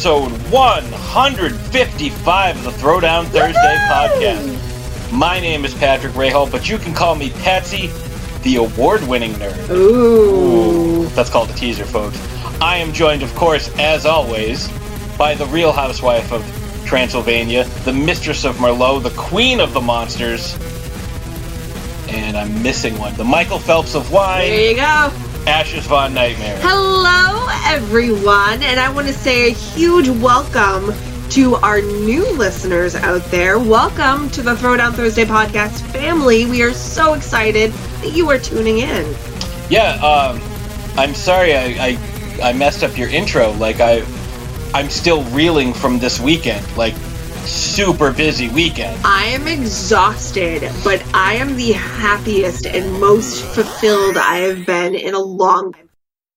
episode 155 of the Throwdown Thursday podcast. My name is Patrick Rahal, but you can call me Patsy, the award winning nerd. Ooh. That's called a teaser, folks. I am joined, of course, as always, by the real housewife of Transylvania, the mistress of Merlot, the queen of the monsters, and I'm missing one, the Michael Phelps of wine, There you go. Ashes Von Nightmare. Hello, everyone, and I want to say a huge welcome to our new listeners out there. Welcome to the Throwdown Thursday podcast family. We are so excited that you are tuning in. Yeah, um, I'm sorry I, I I messed up your intro. Like I, I'm still reeling from this weekend. Like super busy weekend. I am exhausted, but I am the happiest and most fulfilled I have been in a long time.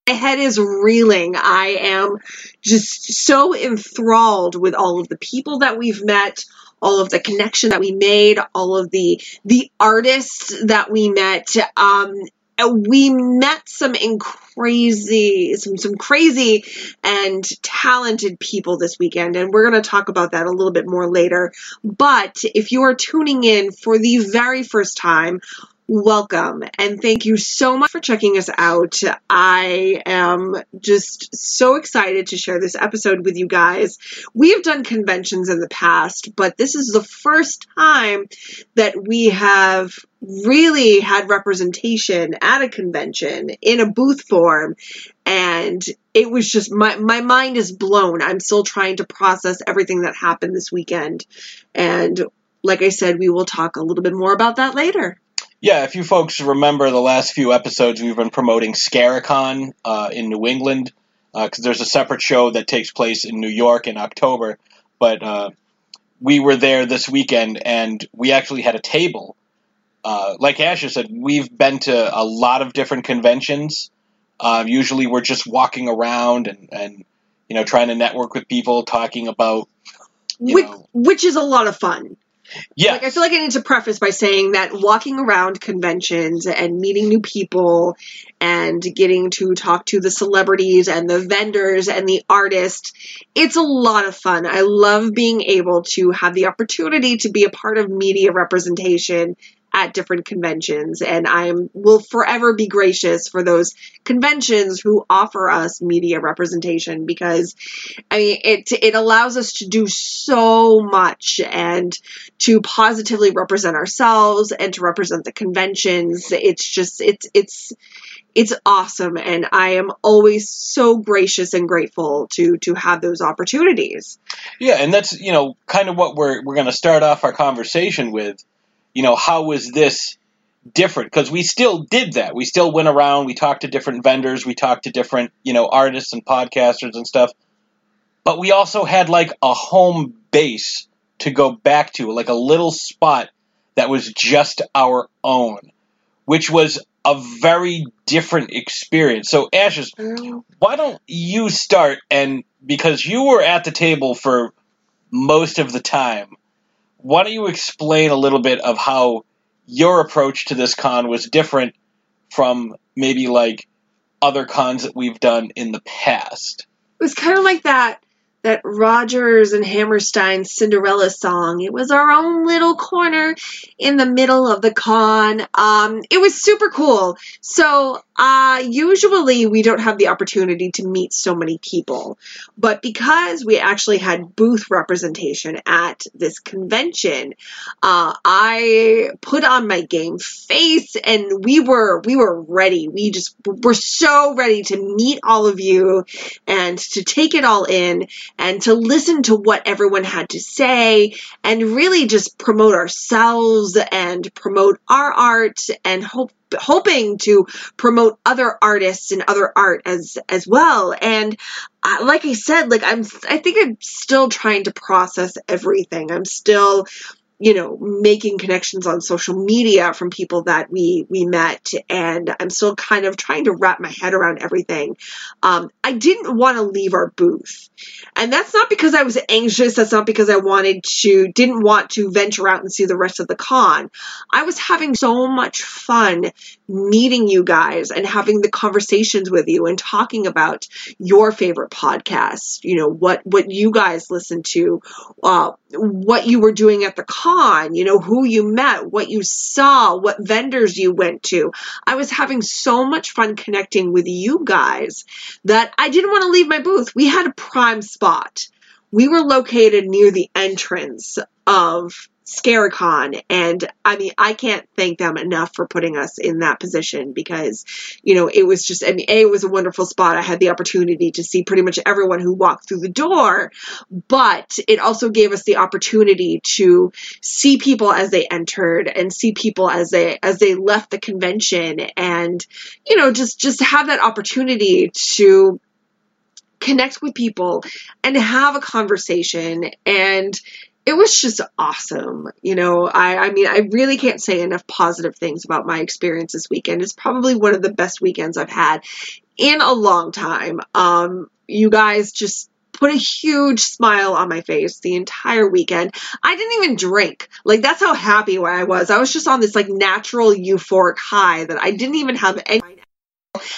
My head is reeling. I am just so enthralled with all of the people that we've met, all of the connection that we made, all of the the artists that we met. Um, we met some crazy, some some crazy and talented people this weekend, and we're going to talk about that a little bit more later. But if you are tuning in for the very first time, welcome and thank you so much for checking us out. I am just so excited to share this episode with you guys. We have done conventions in the past, but this is the first time that we have really had representation at a convention in a booth form and it was just my my mind is blown. I'm still trying to process everything that happened this weekend and like I said, we will talk a little bit more about that later. Yeah, if you folks remember the last few episodes, we've been promoting Scaricon uh, in New England because there's a separate show that takes place in New York in October. But uh, we were there this weekend, and we actually had a table. Uh, like Ashes said, we've been to a lot of different conventions. Uh, usually, we're just walking around and, and you know trying to network with people, talking about which, know, which is a lot of fun. Yeah, Like I feel like I need to preface by saying that walking around conventions and meeting new people and getting to talk to the celebrities and the vendors and the artists, it's a lot of fun. I love being able to have the opportunity to be a part of media representation at different conventions and I am will forever be gracious for those conventions who offer us media representation because I mean it it allows us to do so much and to positively represent ourselves and to represent the conventions. It's just it's it's it's awesome and I am always so gracious and grateful to to have those opportunities. Yeah, and that's you know kind of what we're we're going to start off our conversation with. You know, how was this different? Because we still did that. We still went around. We talked to different vendors. We talked to different you know artists and podcasters and stuff. But we also had like a home base to go back to, like a little spot that was just our own, which was a very different experience. So, Ashes, mm. why don't you start? And because you were at the table for most of the time, why don't you explain a little bit of how your approach to this con was different from maybe like other cons that we've done in the past? It was kind of like that that Rodgers and Hammerstein Cinderella song. It was our own little corner in the middle of the con. Um, it was super cool. So uh, usually we don't have the opportunity to meet so many people, but because we actually had booth representation at this convention, uh, I put on my game face and we were we were ready. We just were so ready to meet all of you and to take it all in and to listen to what everyone had to say and really just promote ourselves and promote our art and hope hoping to promote other artists and other art as as well. And uh, like i said like i'm i think i'm still trying to process everything. I'm still you know, making connections on social media from people that we we met, and I'm still kind of trying to wrap my head around everything. Um, I didn't want to leave our booth, and that's not because I was anxious. That's not because I wanted to didn't want to venture out and see the rest of the con. I was having so much fun meeting you guys and having the conversations with you and talking about your favorite podcasts. You know what what you guys listen to, uh, what you were doing at the con, you know, who you met, what you saw, what vendors you went to. I was having so much fun connecting with you guys that I didn't want to leave my booth. We had a prime spot. We were located near the entrance of Scaricon. And I mean, I can't thank them enough for putting us in that position because, you know, it was just, I mean, A, it was a wonderful spot. I had the opportunity to see pretty much everyone who walked through the door, but it also gave us the opportunity to see people as they entered and see people as they, as they left the convention and, you know, just, just have that opportunity to connect with people and have a conversation and it was just awesome. You know, I, I mean, I really can't say enough positive things about my experience this weekend. It's probably one of the best weekends I've had in a long time. Um, you guys just put a huge smile on my face the entire weekend. I didn't even drink. Like that's how happy I was. I was just on this like natural euphoric high that I didn't even have any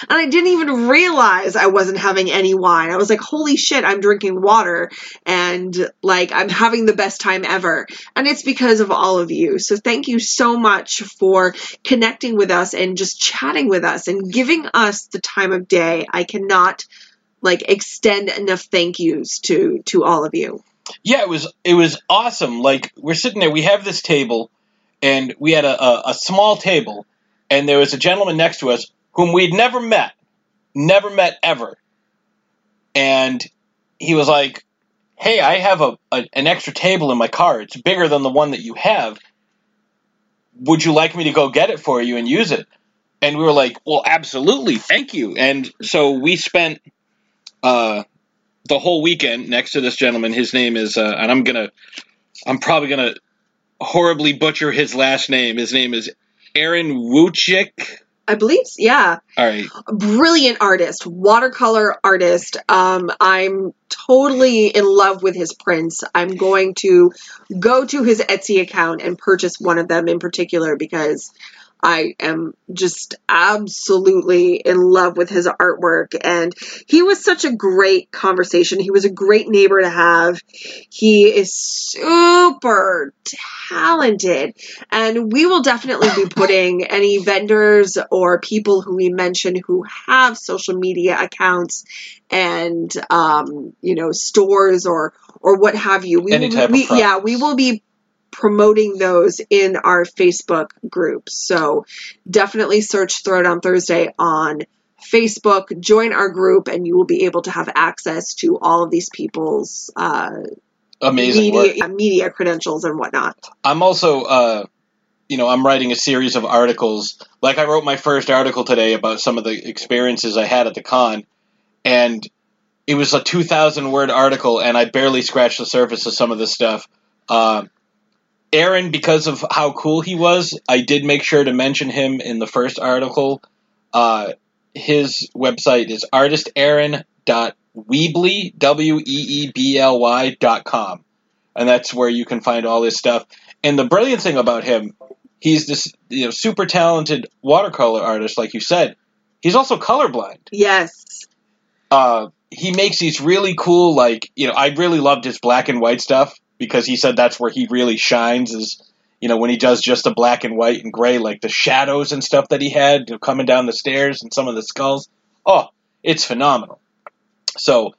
and I didn't even realize I wasn't having any wine. I was like, holy shit, I'm drinking water and like I'm having the best time ever. And it's because of all of you. So thank you so much for connecting with us and just chatting with us and giving us the time of day. I cannot like extend enough thank yous to to all of you. Yeah, it was it was awesome. Like we're sitting there, we have this table, and we had a, a, a small table, and there was a gentleman next to us whom we'd never met, never met ever. And he was like, Hey, I have a, a, an extra table in my car. It's bigger than the one that you have. Would you like me to go get it for you and use it? And we were like, Well, absolutely, thank you. And so we spent uh, the whole weekend next to this gentleman. His name is, uh, and I'm gonna, I'm probably gonna horribly butcher his last name. His name is Aaron Wuchik. I believe, yeah. All right. Brilliant artist, watercolor artist. Um, I'm totally in love with his prints. I'm going to go to his Etsy account and purchase one of them in particular because I am just absolutely in love with his artwork. And he was such a great conversation. He was a great neighbor to have. He is super talented. And we will definitely be putting any vendors or people who we mention who have social media accounts and, um, you know, stores or, or what have you. We, Any type we, of yeah, we will be promoting those in our Facebook group. So definitely search Throwdown Thursday on Facebook, join our group, and you will be able to have access to all of these people's uh, Amazing media, media credentials and whatnot. I'm also, uh, you know, I'm writing a series of articles. Like I wrote my first article today about some of the experiences I had at the con, and it was a 2,000 word article, and I barely scratched the surface of some of this stuff. Uh, Aaron, because of how cool he was, I did make sure to mention him in the first article. Uh, his website is artistaaron.weebly, W-E-E-B-L-Y dot com. And that's where you can find all his stuff. And the brilliant thing about him, he's this you know super talented watercolor artist, like you said. He's also colorblind. Yes. Uh, he makes these really cool, like you know, I really loved his black and white stuff because he said that's where he really shines is you know when he does just the black and white and gray like the shadows and stuff that he had you know, coming down the stairs and some of the skulls. Oh it's phenomenal. So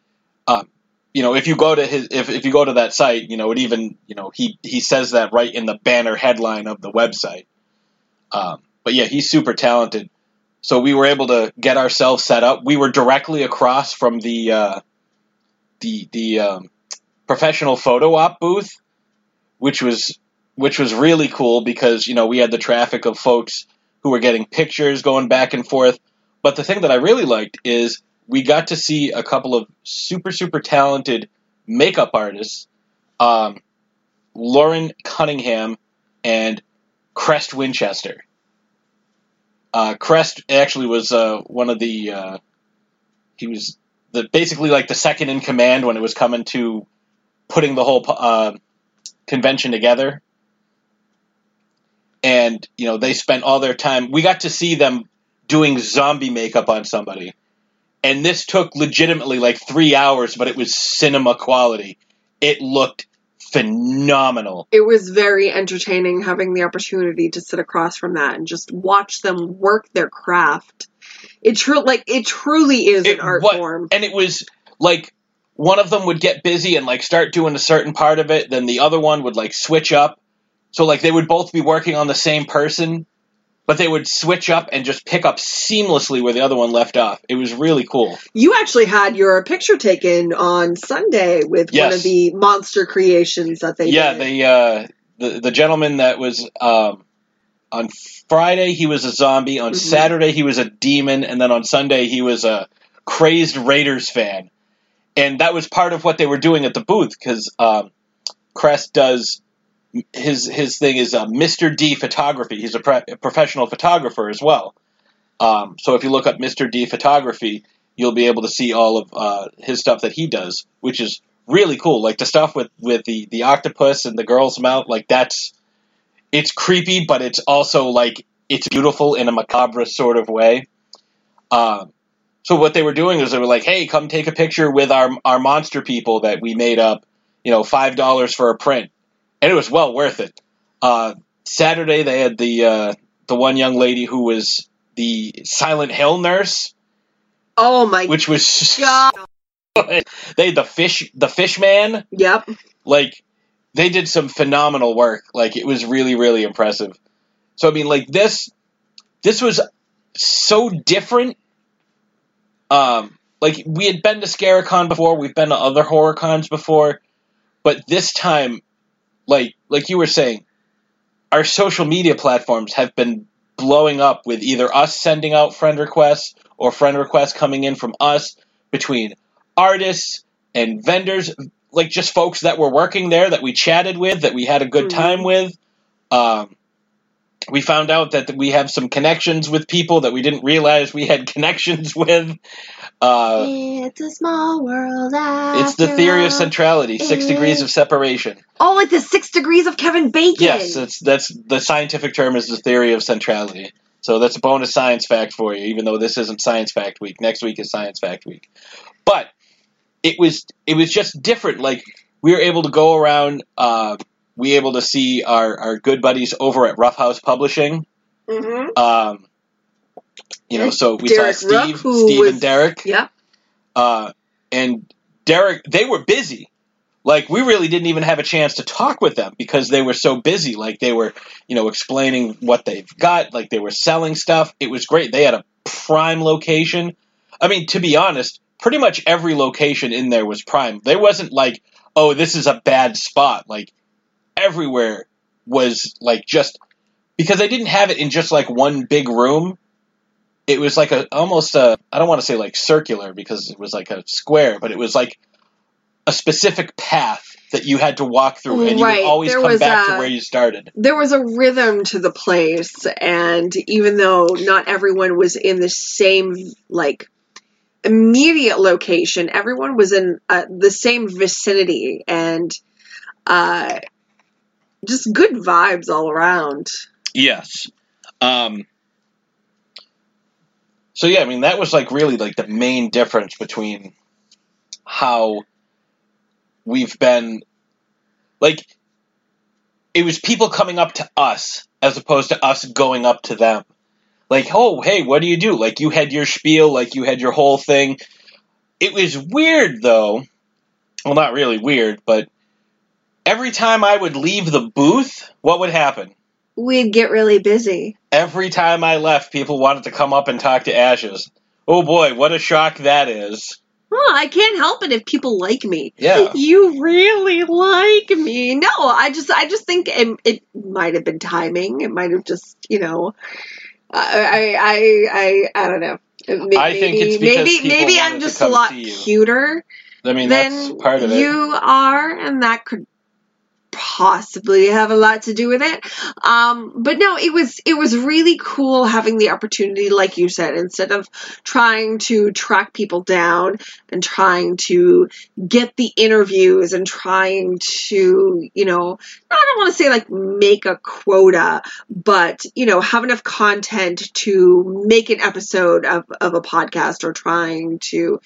um, you know if you go to his if, if you go to that site you know it even you know he he says that right in the banner headline of the website. Um, but yeah he's super talented. So we were able to get ourselves set up. We were directly across from the uh, the the um, professional photo op booth, which was which was really cool because you know we had the traffic of folks who were getting pictures going back and forth. But the thing that I really liked is we got to see a couple of super super talented makeup artists. Um, Lauren Cunningham and Crest Winchester. Uh, Crest actually was uh, one of the uh, he was the basically like the second in command when it was coming to putting the whole uh, convention together. And you know they spent all their time. We got to see them doing zombie makeup on somebody, and this took legitimately like three hours, but it was cinema quality. It looked phenomenal. It was very entertaining having the opportunity to sit across from that and just watch them work their craft. It true like it truly is It an art form. and it was like one of them would get busy and like start doing a certain part of it then the other one would like switch up. So like they would both be working on the same person but they would switch up and just pick up seamlessly where the other one left off. It was really cool. You actually had your picture taken on Sunday with one of the monster creations that they yeah did. they uh the, the gentleman that was um on friday he was a zombie. On Mhm. saturday he was a demon. And then on sunday he was a crazed raiders fan and that was part of what they were doing at the booth because um, crest does his his thing is uh, mr d photography. He's a, pre- a professional photographer as well. Um, so if you look up mr d photography you'll be able to see all of uh, his stuff that he does which is really cool. Like the stuff with with the the octopus and the girl's mouth like that's it's creepy but it's also like it's beautiful in a macabre sort of way. Um, so what they were doing is they were like hey come take a picture with our our monster people that we made up you know five dollars for a print. And it was well worth it. Uh, saturday they had the uh, the one young lady who was the silent hill nurse. Oh my which was god. they had the fish the fish man. Yep. like they did some phenomenal work. Like it was really really impressive. So i mean like this this was so different um like we had been to scaricon before we've been to other horror cons before but this time like like you were saying our social media platforms have been blowing up with either us sending out friend requests or friend requests coming in from us between artists and vendors like just folks that were working there that we chatted with that we had a good Mhm. time with um, we found out that we have some connections with people that we didn't realize we had connections with. Uh, it's a small world. it's the theory of centrality six It- degrees of separation. Oh, like the six degrees of Kevin Bacon. yes that's that's the scientific term is the theory of centrality. So that's a bonus science fact for you even though this isn't science fact week. Next week is science fact week. But it was it was just different. Like we were able to go around uh, we able to see our, our good buddies over at rough house publishing Mm-hmm. um, you know so we Derek saw steve who steve was- and derek Yep. uh, and Derek, they were busy. Like we really didn't even have a chance to talk with them because they were so busy. Like they were, you know, explaining what they've got. Like they were selling stuff. It was great. They had a prime location. I mean, to be honest, pretty much every location in there was prime. There wasn't like, oh, this is a bad spot. Like everywhere was like just because I didn't have it in just like one big room. It was like a almost a I don't want to say like circular because it was like a square, but it was like a specific path that you had to walk through, and you Right, would always there come back a- to where you started. there was a rhythm to the place and even though not everyone was in the same like immediate location everyone was in uh, the same vicinity. And uh just good vibes all around Yes. Um. So yeah, I mean that was like really like the main difference between how we've been like it was people coming up to us as opposed to us going up to them. Like, oh, hey, what do you do? Like, you had your spiel, like, you had your whole thing. It was weird, though. Well, not really weird, but every time I would leave the booth, what would happen? we'd get really busy Every time I left, people wanted to come up and talk to Ashes. Oh boy, what a shock that is. Huh, I can't help it if people like me. Yeah. You really like me. No, I just I just think it, it might have been timing. It might have just, you know, I I I I, I don't know. Maybe, I think it's maybe maybe I'm just a lot cuter I mean, that's than part of it. you are, and that could possibly have a lot to do with it. Um, but no, it was it was really cool having the opportunity, like you said, instead of trying to track people down and trying to get the interviews and trying to, you know, I don't want to say like make a quota, but you know, have enough content to make an episode of, of a podcast or trying to,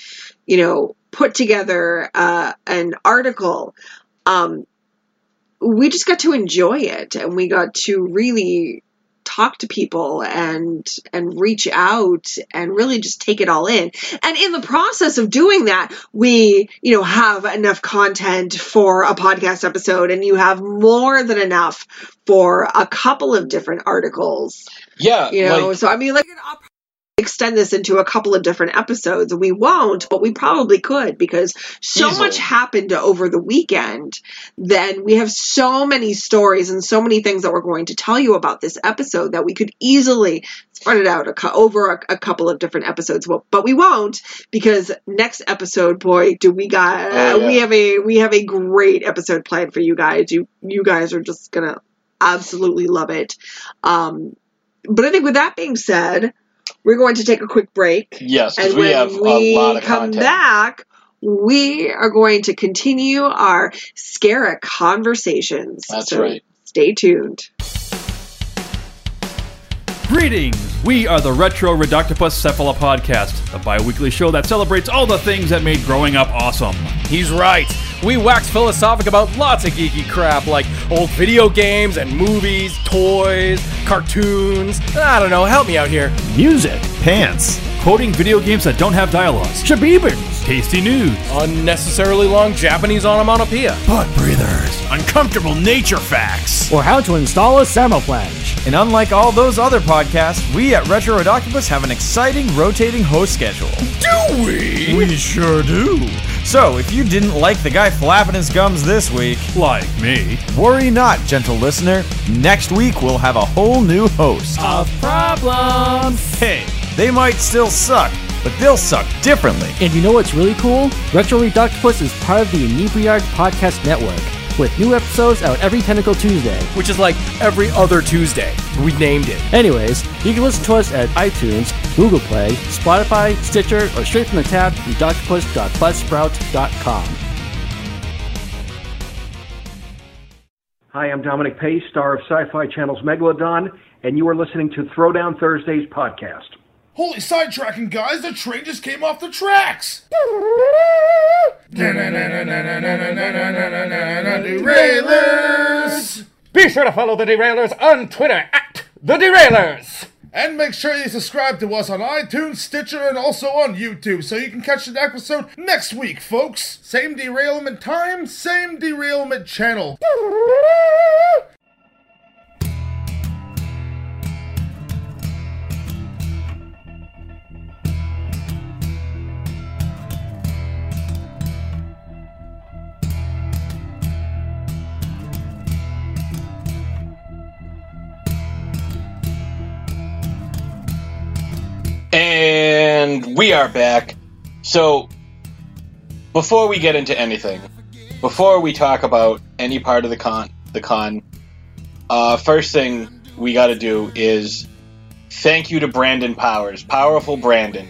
you know, put together uh, an article. Um, we just got to enjoy it and we got to really talk to people and and reach out and really just take it all in. And in the process of doing that we you know have enough content for a podcast episode and you have more than enough for a couple of different articles. Yeah, you know like, so i mean like extend this into a couple of different episodes we won't but we probably could because so Easily. much happened over the weekend then we have so many stories and so many things that we're going to tell you about this episode that we could easily spread it out a, over a, a couple of different episodes well, but we won't because next episode boy do we got Oh, yeah. we have a we have a great episode planned for you guys you you guys are just gonna absolutely love it um but i think with that being said we're going to take a quick break yes, and we when have we a lot of come content. back, we are going to continue our Scara conversations. That's So right. Stay tuned. Greetings! We are the Retro Reductopus Cephala Podcast, the bi weekly show that celebrates all the things that made growing up awesome. He's right. We wax philosophic about lots of geeky crap like old video games and movies, toys, cartoons. I don't know, help me out here. Music, Pants. quoting video games that don't have dialogues, Shabibans. tasty news, Unnecessarily long Japanese onomatopoeia. Butt breathers. Uncomfortable nature facts. or how to install a Samoflange. And unlike all those other podcasts, we at Retro Octopus have an exciting rotating host schedule. Do we? We sure do. So, if you didn't like the guy flapping his gums this week, like me. worry not, gentle listener. Next week we'll have a whole new host. Of problems. Hey, they might still suck, but they'll suck differently. And you know what's really cool? Retro Reductopus is part of the Inebriard Podcast Network, with new episodes out every Tentacle Tuesday. Which is like every other Tuesday. We named it. Anyways, you can listen to us at iTunes, Google Play, Spotify, Stitcher, or straight from the tab reductopus.buzzsprout.com. Hi, I'm Dominic Pace, star of Sci Fi Channel's Megalodon, and you are listening to Throwdown Thursdays podcast. Holy sidetracking, guys! The train just came off the tracks! Derailers! Be sure to follow the Derailers on Twitter at the Derailers. And make sure you subscribe to us on iTunes, Stitcher, and also on YouTube so you can catch the episode next week, folks. Same derailment time, same derailment channel. And we are back. So, before we get into anything, before we talk about any part of the con, the con, uh, first thing we got to do is thank you to Brandon Powers, powerful Brandon,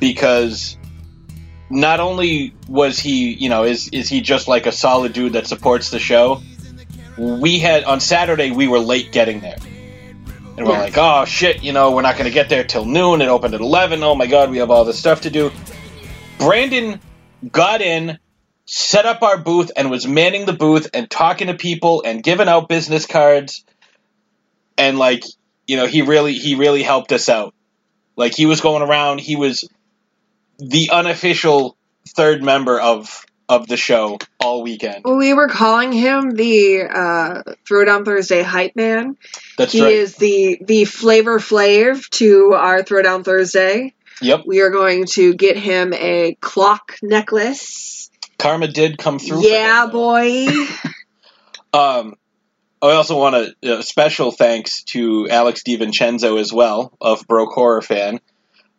because not only was he, you know, is is he just like a solid dude that supports the show. We had on Saturday we were late getting there. And we're Yeah. like, oh shit, you know, we're not going to get there till noon. It opened at 11. Oh my god, we have all this stuff to do. Brandon got in, set up our booth, and was manning the booth and talking to people and giving out business cards. And like, you know, he really he really helped us out. Like he was going around, he was the unofficial third member of of the show all weekend. We were calling him the uh, Throwdown Thursday hype man. That's he right. is the the flavor flav to our Throwdown Thursday. Yep. We are going to get him a clock necklace. Karma did come through. Yeah, boy. Um, I also want to uh, special thanks to Alex DiVincenzo as well of Broke Horror Fan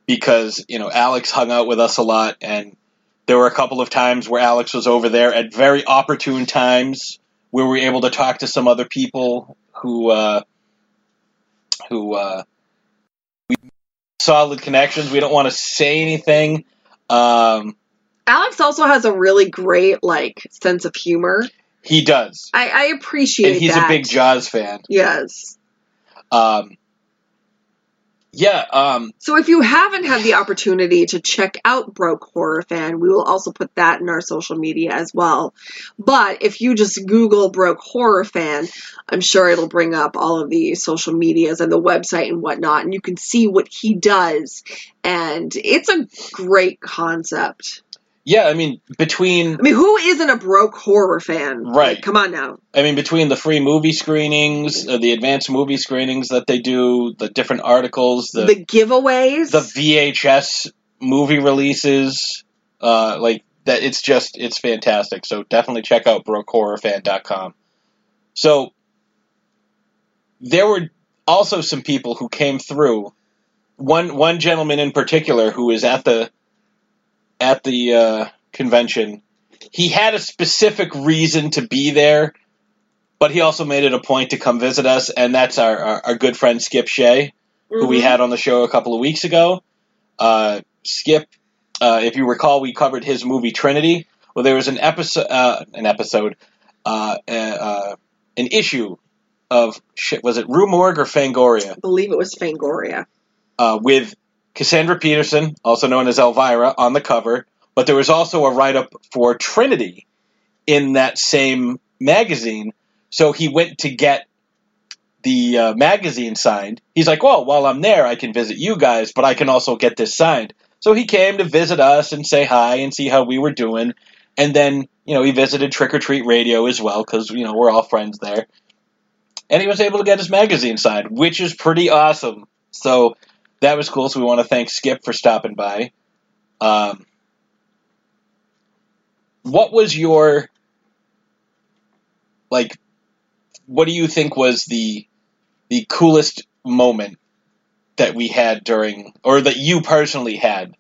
because you know Alex hung out with us a lot, and there were a couple of times where Alex was over there at very opportune times where we were able to talk to some other people who uh, who uh, we solid connections. We don't want to say anything. Um, Alex also has a really great like sense of humor. he does, I, I appreciate and he's that. a big Jaws fan. Yes. Um, yeah, um, So if you haven't had the opportunity to check out Broke Horror Fan, we will also put that in our social media as well. But if you just Google Broke Horror Fan, I'm sure it'll bring up all of the social medias and the website and whatnot, and you can see what he does. And it's a great concept. Yeah. I mean, between I mean, who isn't a broke horror fan? Right. Like, come on now. I mean, between the free movie screenings, uh, the advanced movie screenings that they do, the different articles, the The, giveaways. the VHS movie releases, uh, like that. It's just it's fantastic. So definitely check out brokehorrorfan.com. So there were also some people who came through. One one gentleman in particular who was at the at the uh, convention. He had a specific reason to be there, but he also made it a point to come visit us, and that's our, our, our good friend Skip Shea who we Mhm. had on the show a couple of weeks ago. Uh, Skip, uh, if you recall, we covered his movie Trinity. Well, there was an episode, uh, an episode, uh, uh, an issue of shit. Was it Rue Morgue or Fangoria? I believe it was Fangoria. Uh, with Cassandra Peterson, also known as Elvira, on the cover. But there was also a write up for Trinity in that same magazine. So he went to get the uh, magazine signed. He's like, well, while I'm there, I can visit you guys, but I can also get this signed. So he came to visit us and say hi and see how we were doing. And then, you know, he visited Trick or Treat Radio as well because, you know, we're all friends there. And he was able to get his magazine signed, which is pretty awesome. So that was cool. So we want to thank Skip for stopping by. Um, what was your, like, what do you think was the the coolest moment that we had during, or that you personally had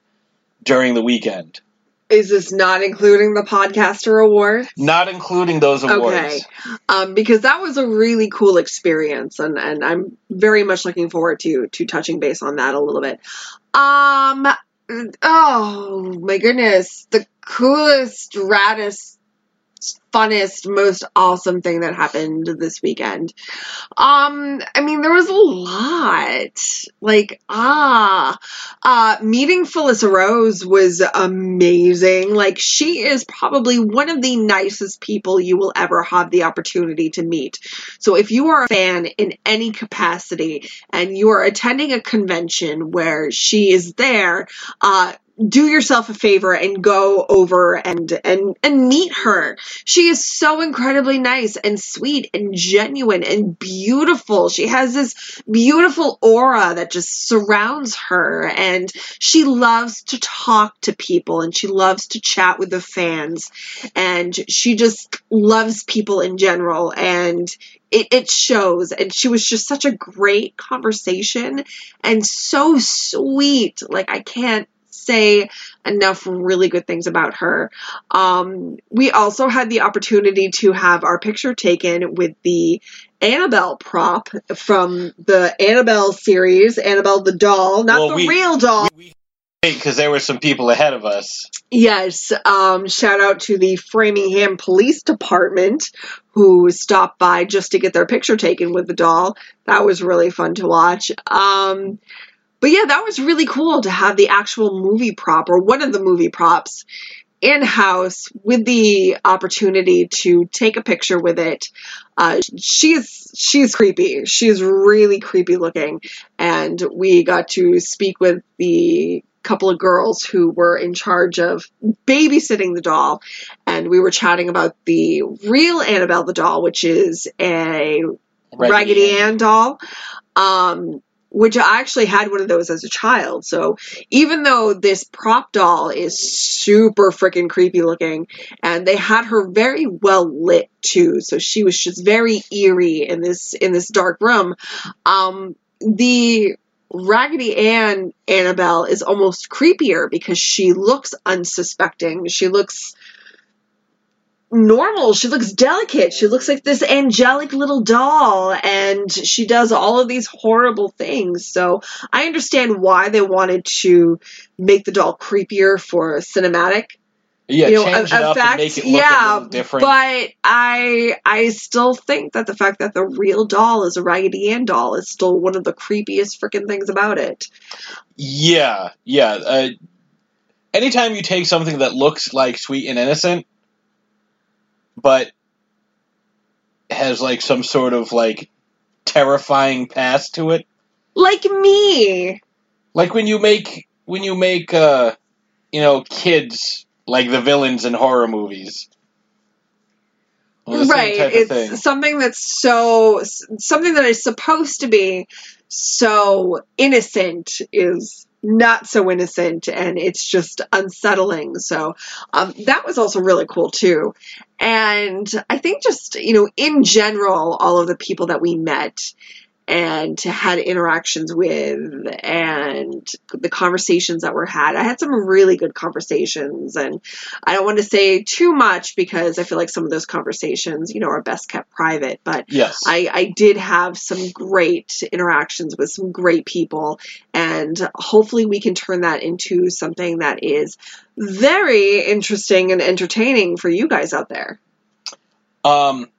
during the weekend? Is this not including the podcaster award? Not including those awards. Okay. Um, because that was a really cool experience, and, and I'm very much looking forward to to touching base on that a little bit. Um, oh my goodness, the coolest, raddest, funnest, most awesome thing that happened this weekend. Um, I mean, there was a lot. Like, ah, uh, meeting Felissa Rose was amazing. Like, she is probably one of the nicest people you will ever have the opportunity to meet. So, if you are a fan in any capacity and you are attending a convention where she is there, uh, do yourself a favor and go over and and and meet her. She is so incredibly nice and sweet and genuine and beautiful. She has this beautiful aura that just surrounds her and she loves to talk to people and she loves to chat with the fans and she just loves people in general and it, it shows and she was just such a great conversation and so sweet like i can't say enough really good things about her. Um, we also had the opportunity to have our picture taken with the Annabelle prop from the Annabelle series, Annabelle the doll, not Well, the we- real doll. Because there were some people ahead of us. Yes, um, shout out to the Framingham Police Department who stopped by just to get their picture taken with the doll. That was really fun to watch. Um, but yeah, that was really cool to have the actual movie prop or one of the movie props in house with the opportunity to take a picture with it. Uh, she's she's creepy. She's really creepy looking, and we got to speak with the couple of girls who were in charge of babysitting the doll, and we were chatting about the real Annabelle the doll, which is a Raggedy Ann doll. Um, which I actually had one of those as a child. So even though this prop doll is super freaking creepy looking, and they had her very well lit too, so she was just very eerie in this in this dark room. Um, the Raggedy Ann Annabelle is almost creepier because she looks unsuspecting. She looks normal. She looks delicate. She looks like this angelic little doll, and she does all of these horrible things. So I understand why they wanted to make the doll creepier for cinematic Yeah, you know, change e- it up and make it look yeah, a little different. but I I still think that the fact that the real doll is a Raggedy Ann doll is still one of the creepiest freaking things about it. Yeah, yeah. Uh, anytime you take something that looks like sweet and innocent, but has like some sort of like terrifying past to it, Like me. like when you make when you make uh, you know kids like the villains in horror movies. Right. It's thing. something that's so something that is supposed to be so innocent is not so innocent and it's just unsettling. So um, that was also really cool too. And I think just, you know, in general, all of the people that we met and had interactions with and the conversations that were had. I had some really good conversations and I don't want to say too much because I feel like some of those conversations, you know, are best kept private, but Yes. I, I did have some great interactions with some great people, and hopefully, we can turn that into something that is very interesting and entertaining for you guys out there. Um,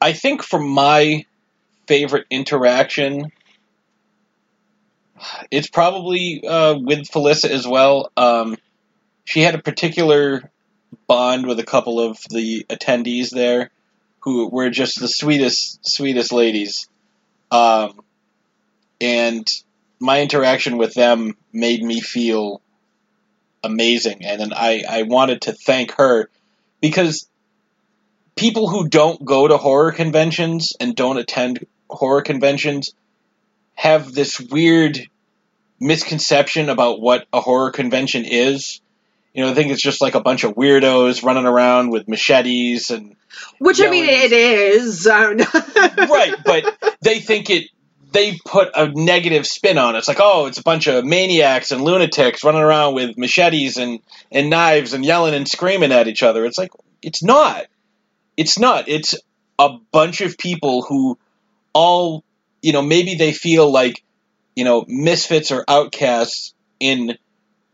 I think for my favorite interaction, it's probably uh, with Felissa as well. Um, she had a particular bond with a couple of the attendees there, who were just the sweetest, sweetest ladies. Um, and my interaction with them made me feel amazing, and then I, I wanted to thank her because people who don't go to horror conventions and don't attend horror conventions have this weird misconception about what a horror convention is. You know, I think it's just like a bunch of weirdos running around with machetes and Which I mean, it is. Right, but they think it. They put a negative spin on it. It's like, oh, it's a bunch of maniacs and lunatics running around with machetes and, and knives and yelling and screaming at each other. It's like, it's not. It's not. It's a bunch of people who all, you know, maybe they feel like, you know, misfits or outcasts in,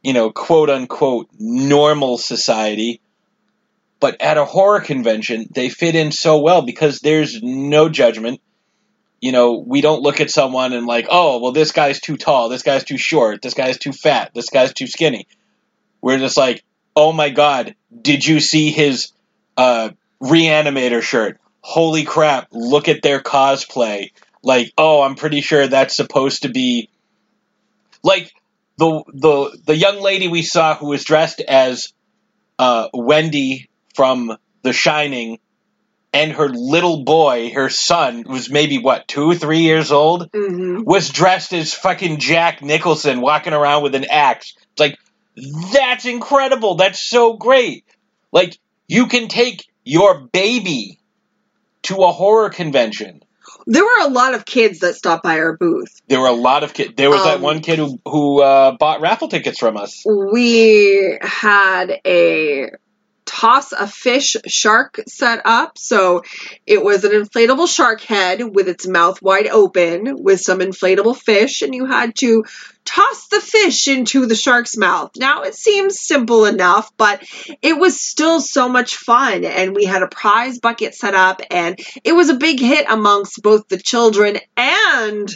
you know, quote unquote normal society. But at a horror convention, they fit in so well because there's no judgment. You know, we don't look at someone and like, oh, well, this guy's too tall, this guy's too short, this guy's too fat, this guy's too skinny. We're just like, oh my god, did you see his uh, reanimator shirt? Holy crap, look at their cosplay. Like, oh, I'm pretty sure that's supposed to be like the the the young lady we saw who was dressed as uh, Wendy from The Shining, and her little boy, her son, was maybe what two, or three years old, mhm. was dressed as fucking Jack Nicholson, walking around with an axe. It's like that's incredible. That's so great. Like you can take your baby to a horror convention. There were a lot of kids that stopped by our booth. There were a lot of kids. There was that Um, one kid who who uh, bought raffle tickets from us. we had a toss a fish shark set up. So it was an inflatable shark head with its mouth wide open with some inflatable fish, and you had to toss the fish into the shark's mouth. Now it seems simple enough, but it was still so much fun. And we had a prize bucket set up, and it was a big hit amongst both the children and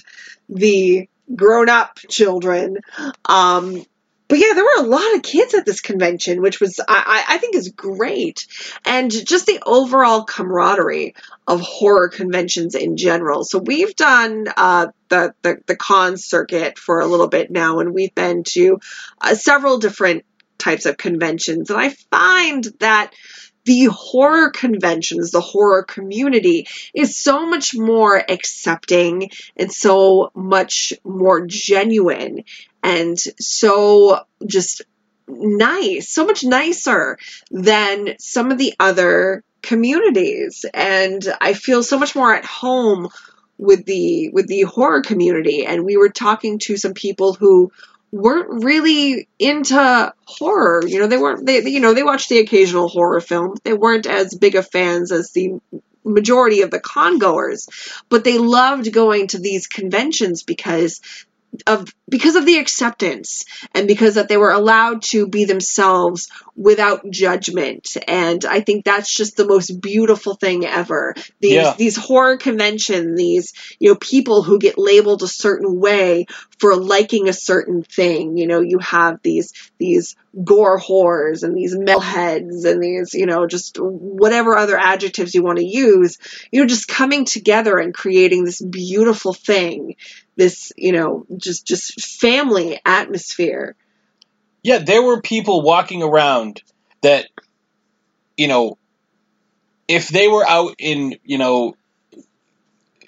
the grown up children. Um, but yeah, there were a lot of kids at this convention, which was I, I think is great, and just the overall camaraderie of horror conventions in general. So we've done uh, the, the the con circuit for a little bit now, and we've been to uh, several different types of conventions, and I find that the horror conventions, the horror community is so much more accepting and so much more genuine and so just nice, so much nicer than some of the other communities. And I feel so much more at home with the with the horror community and we were talking to some people who weren't really into horror. You know, they weren't they you know, they watched the occasional horror film. They weren't as big of fans as the majority of the congoers, but they loved going to these conventions because of because of the acceptance and because that they were allowed to be themselves without judgment. And i think that's just the most beautiful thing ever. These Yeah. these horror convention these you know people who get labeled a certain way for liking a certain thing. You know you have these these gore whores and these metalheads and these you know just whatever other adjectives you want to use you know just coming together and creating this beautiful thing this you know just just family atmosphere Yeah, there were people walking around that, you know, if they were out in, you know,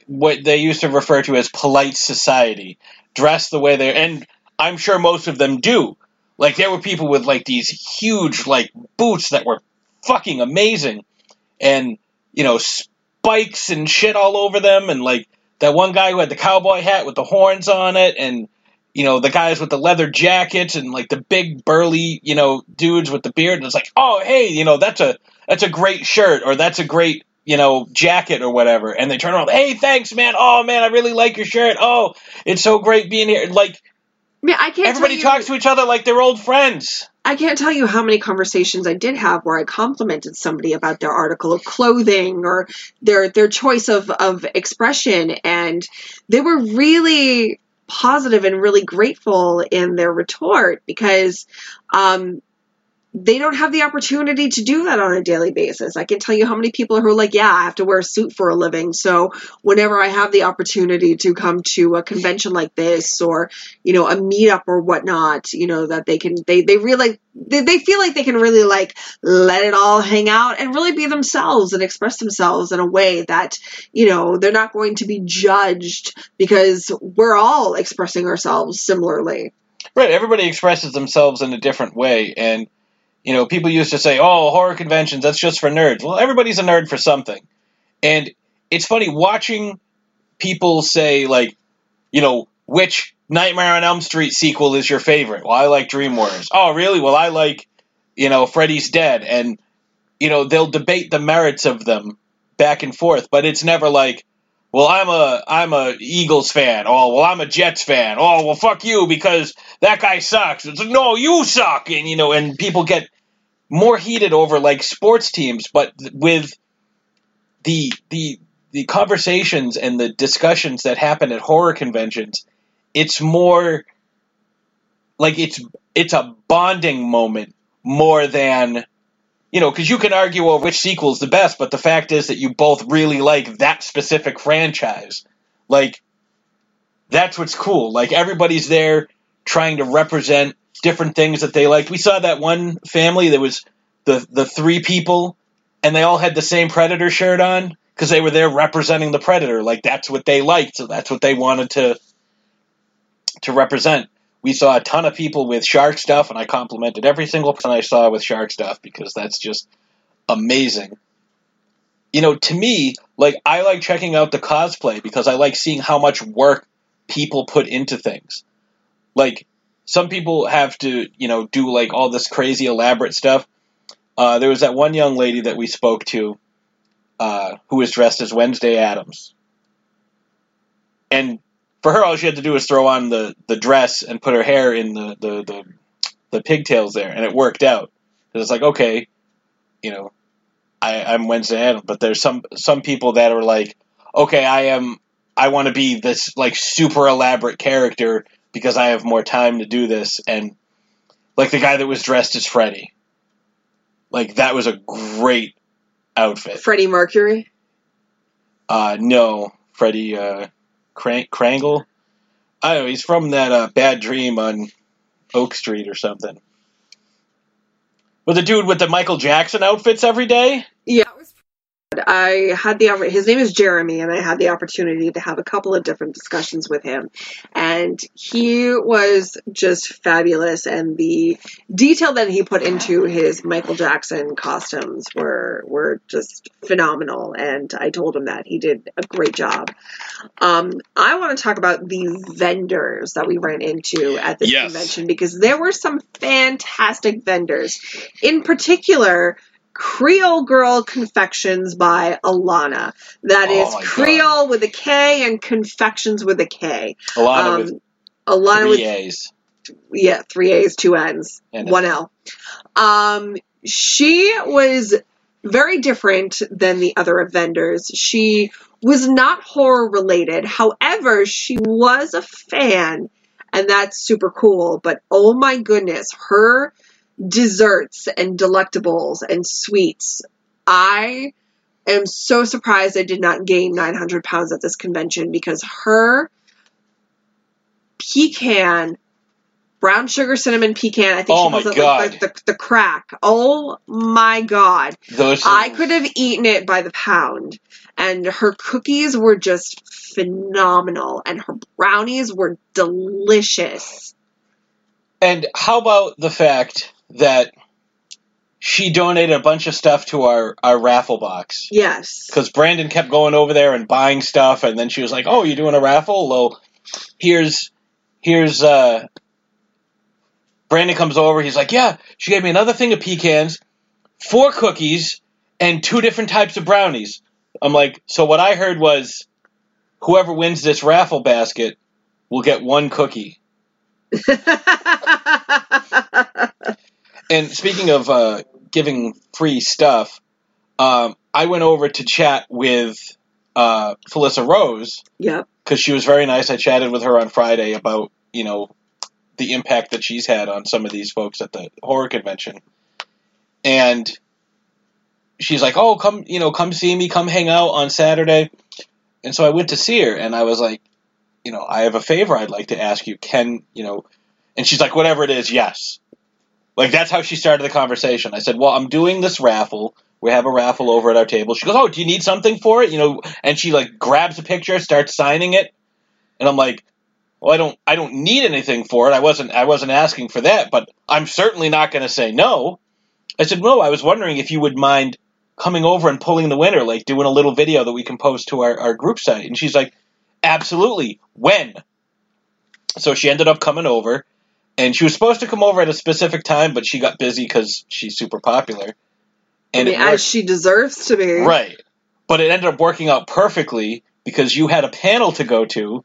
what they used to refer to as polite society, dressed the way they're, and I'm sure most of them do. Like there were people with like these huge like boots that were fucking amazing and you know spikes and shit all over them. And like that one guy who had the cowboy hat with the horns on it and you know the guys with the leather jackets and like the big burly you know dudes with the beard. And it's like oh hey you know that's a that's a great shirt or that's a great you know jacket or whatever. And they turn around hey thanks man. Oh man i really like your shirt. Oh it's so great being here. Like mean, I can't everybody tell you, talks to each other like they're old friends. I can't tell you how many conversations I did have where I complimented somebody about their article of clothing or their their choice of of expression and they were really positive and really grateful in their retort because um they don't have the opportunity to do that on a daily basis. I can tell you how many people who are like, yeah, I have to wear a suit for a living. So whenever I have the opportunity to come to a convention like this or, you know, a meetup or whatnot, you know, that they can, they, they really, they, they feel like they can really like let it all hang out and really be themselves and express themselves in a way that, you know, they're not going to be judged because we're all expressing ourselves similarly. Right, everybody expresses themselves in a different way, and you know, people used to say, "Oh, horror conventions, that's just for nerds." Well, everybody's a nerd for something, and it's funny watching people say, like, you know, which Nightmare on Elm Street sequel is your favorite? Well, I like Dream Warriors. Oh, really? Well, I like, you know, Freddy's Dead, and you know, they'll debate the merits of them back and forth, but it's never like, well, I'm a I'm a Eagles fan. Oh, well, I'm a Jets fan. Oh, well, fuck you because that guy sucks. It's like, no, you suck, and you know, and people get more heated over like sports teams, but with the the the conversations and the discussions that happen at horror conventions, it's more like it's it's a bonding moment more than you know, because you can argue over which sequel is the best, but the fact is that you both really like that specific franchise. Like, that's what's cool. Like, everybody's there trying to represent different things that they liked. We saw that one family that was the, the three people, and they all had the same Predator shirt on because they were there representing the Predator. Like, that's what they liked, so that's what they wanted to to represent. We saw a ton of people with shark stuff, and I complimented every single person I saw with shark stuff because that's just amazing. You know, to me, like I like checking out the cosplay because I like seeing how much work people put into things. Like some people have to, you know, do like all this crazy elaborate stuff. Uh, there was that one young lady that we spoke to uh, who was dressed as Wednesday Addams, and for her, all she had to do was throw on the, the dress and put her hair in the, the, the, the pigtails there, and it worked out. 'Cause it's like, okay, you know, I, I'm Wednesday Addams, but there's some some people that are like, okay, I am, I want to be this like super elaborate character because I have more time to do this, and like the guy that was dressed as Freddy, like that was a great outfit. Freddie Mercury. Uh, no, Freddie uh, Crank Krangle. I don't know. He's from that uh, Bad Dream on Oak Street or something. With the dude with the Michael Jackson outfits every day. Yeah. I had the his name is Jeremy, and I had the opportunity to have a couple of different discussions with him, and he was just fabulous. And the detail that he put into his Michael Jackson costumes were were just phenomenal. And I told him that he did a great job. Um, I want to talk about the vendors that we ran into at this Yes. convention because there were some fantastic vendors. In particular, Kreole Girl Konfections by Alanna. That Oh is my God. Creole with a K and Confections with a K. A lot Um, of Alanna three with A's. yeah, three A's, two N's, And one L. Um, she was very different than the other vendors. She was not horror related. However, she was a fan, and that's super cool. But oh my goodness, her desserts and delectables and sweets. I am so surprised I did not gain 900 pounds at this convention because her pecan, brown sugar cinnamon pecan, I think Oh she calls it like the, the, the crack. Oh my god. Those I could have eaten it by the pound. And her cookies were just phenomenal. And her brownies were delicious. And how about the fact that she donated a bunch of stuff to our, our raffle box? Yes. Because Brandon kept going over there and buying stuff, and then she was like, "Oh, you're doing a raffle? Well, here's here's uh." Brandon comes over. He's like, "Yeah, she gave me another thing of pecans, four cookies, and two different types of brownies." I'm like, "So what I heard was, whoever wins this raffle basket will get one cookie." And speaking of uh, giving free stuff, um, I went over to chat with uh, Felissa Rose Yep. because she was very nice. I chatted with her on Friday about you know the impact that she's had on some of these folks at the horror convention, and she's like, "Oh, come you know, come see me, come hang out on Saturday." And so I went to see her, and I was like, "You know, I have a favor I'd like to ask you. Can you know?" And she's like, "Whatever it is, yes." Like that's how she started the conversation. I said, "Well, I'm doing this raffle." We have a raffle over at our table. She goes, "Oh, do you need something for it?" You know, and she like grabs a picture, starts signing it, and I'm like, "Well, I don't, I don't need anything for it. I wasn't, I wasn't asking for that, but I'm certainly not going to say no." I said, "No, I was wondering if you would mind coming over and pulling the winner, like doing a little video that we can post to our, our group site." And she's like, "Absolutely. When?" So she ended up coming over, and she was supposed to come over at a specific time, but she got busy because she's super popular. I And mean, worked. as she deserves to be. Right. But it ended up working out perfectly because you had a panel to go to,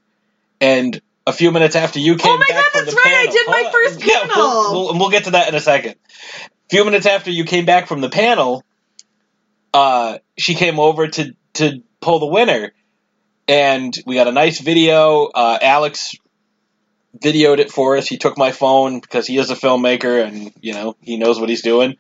and a few minutes after you came Oh my back God, from that's the right, I panel, did my first Yeah, we'll, we'll, we'll get to that in a second. A few minutes after you came back from the panel, uh, she came over to to pull the winner, and we got a nice video. Uh, Alex videoed it for us. He took my phone because he is a filmmaker and you know he knows what he's doing.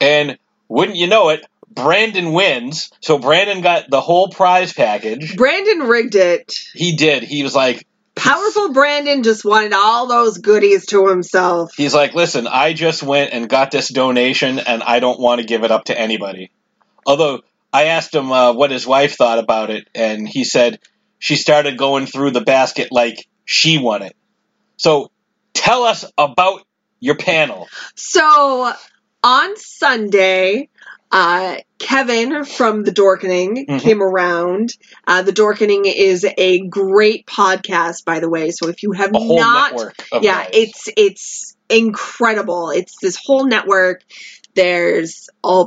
And wouldn't you know it, Brandon wins. So Brandon got the whole prize package. Brandon rigged it. He did. He was like, Powerful Brandon just wanted all those goodies to himself. he's like, listen, I just went and got this donation, and I don't want to give it up to anybody. Although I asked him uh, what his wife thought about it, and he said she started going through the basket like she won it. So tell us about your panel. So on Sunday, uh, Kevin from The Dorkening Mhm. came around. Uh, the Dorkening is a great podcast, by the way. So if you have not, yeah, guys. it's it's incredible. It's this whole network. There's a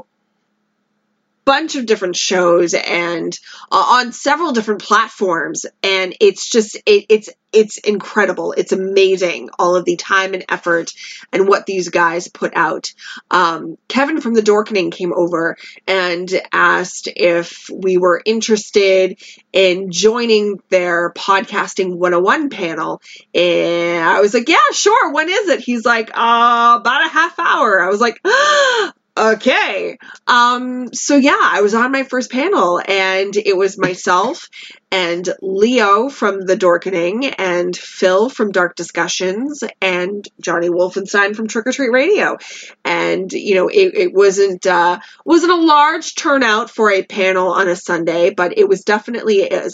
bunch of different shows and uh, on several different platforms and it's just it, it's it's incredible. It's amazing all of the time and effort and what these guys put out. Um, kevin from the dorkening came over and asked if we were interested in joining their podcasting 101 panel. And i was like yeah sure. When is it? He's like uh, about a half hour. I was like Okay. Um, so yeah, I was on my first panel and it was myself and Leo from The Dorkening and Phil from Dark Discussions and Johnny Wolfenstein from Trick or Treat Radio. And, you know, it, it wasn't, uh, wasn't a large turnout for a panel on a Sunday, but it was definitely a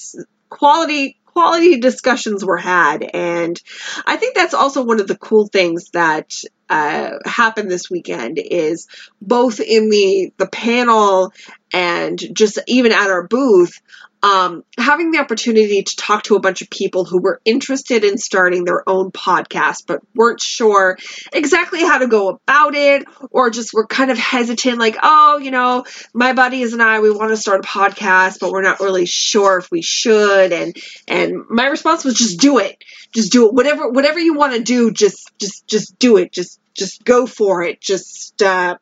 quality quality discussions were had and i think that's also one of the cool things that uh, happened this weekend is both in the the panel and just even at our booth um, having the opportunity to talk to a bunch of people who were interested in starting their own podcast but weren't sure exactly how to go about it or just were kind of hesitant like oh you know my buddies and i we want to start a podcast but we're not really sure if we should and and my response was just do it. Just do it. Whatever whatever you want to do just just just do it. Just just go for it. Just uh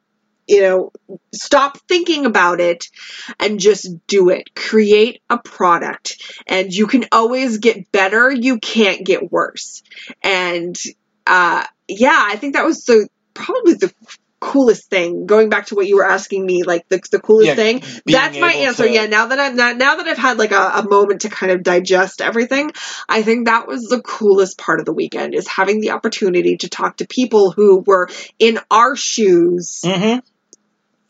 you know stop thinking about it and just do it. Create a product. And you can always get better. You can't get worse. And uh yeah i think that was the probably the coolest thing. Going back to what you were asking me like the, the coolest Yeah, thing. that's my answer. to- yeah now that i'm now, now that i've had like a, a moment to kind of digest everything i think that was the coolest part of the weekend is having the opportunity to talk to people who were in our shoes Mm-hmm.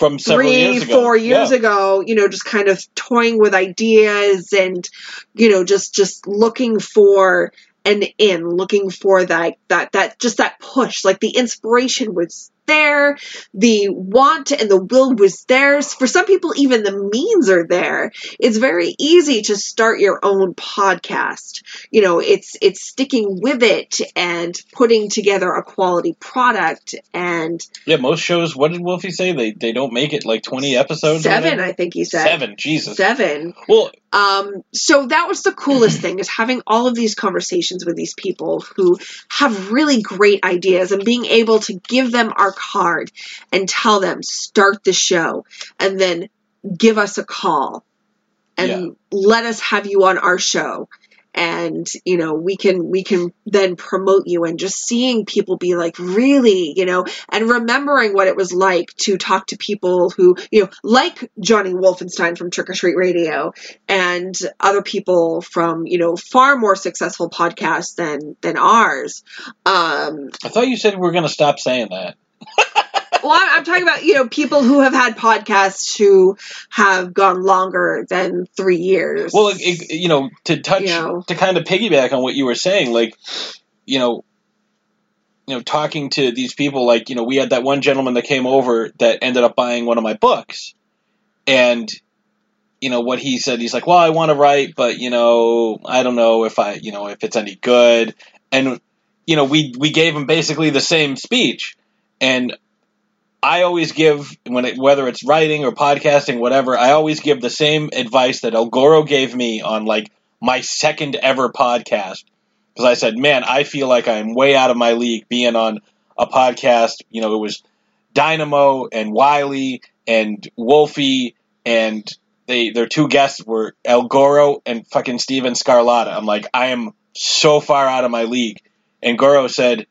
From several three, years ago. four years Yeah. ago, you know, just kind of toying with ideas and, you know, just just looking for an in, looking for that that that just that push. Like the inspiration was there, the want and the will was there. For some people, even the means are there. It's very easy to start your own podcast. You know, it's it's sticking with it and putting together a quality product and Yeah, most shows. What did Wolfie say? They they don't make it like twenty episodes. seven. I think he said. Seven. Jesus. Seven. Well, Um, so that was the coolest thing is having all of these conversations with these people who have really great ideas and being able to give them our card and tell them start the show and then give us a call and Yeah. let us have you on our show and you know we can we can then promote you and just seeing people be like really you know and remembering what it was like to talk to people who you know like johnny wolfenstein from trick or treat radio and other people from you know far more successful podcasts than than ours um I thought you said we are going to stop saying that. Well I'm, talking about you know people who have had podcasts who have gone longer than three years Well, it, it, you know, to touch, You know. to kind of piggyback on what you were saying, like, you know, you know, talking to these people, like, you know, we had that one gentleman that came over that ended up buying one of my books, and you know what he said. He's like, "Well, I want to write, but you know, I don't know if I, you know, if it's any good." And you know, we we gave him basically the same speech, and I always give when it, whether it's writing or podcasting, whatever. I always give the same advice that El Goro gave me on like my second ever podcast because I said, "Man, I feel like I'm way out of my league being on a podcast." You know, it was Dynamo and Wiley and Wolfie and they their two guests were El Goro and fucking Steven Scarlatta. I'm like, I am so far out of my league. And Goro said,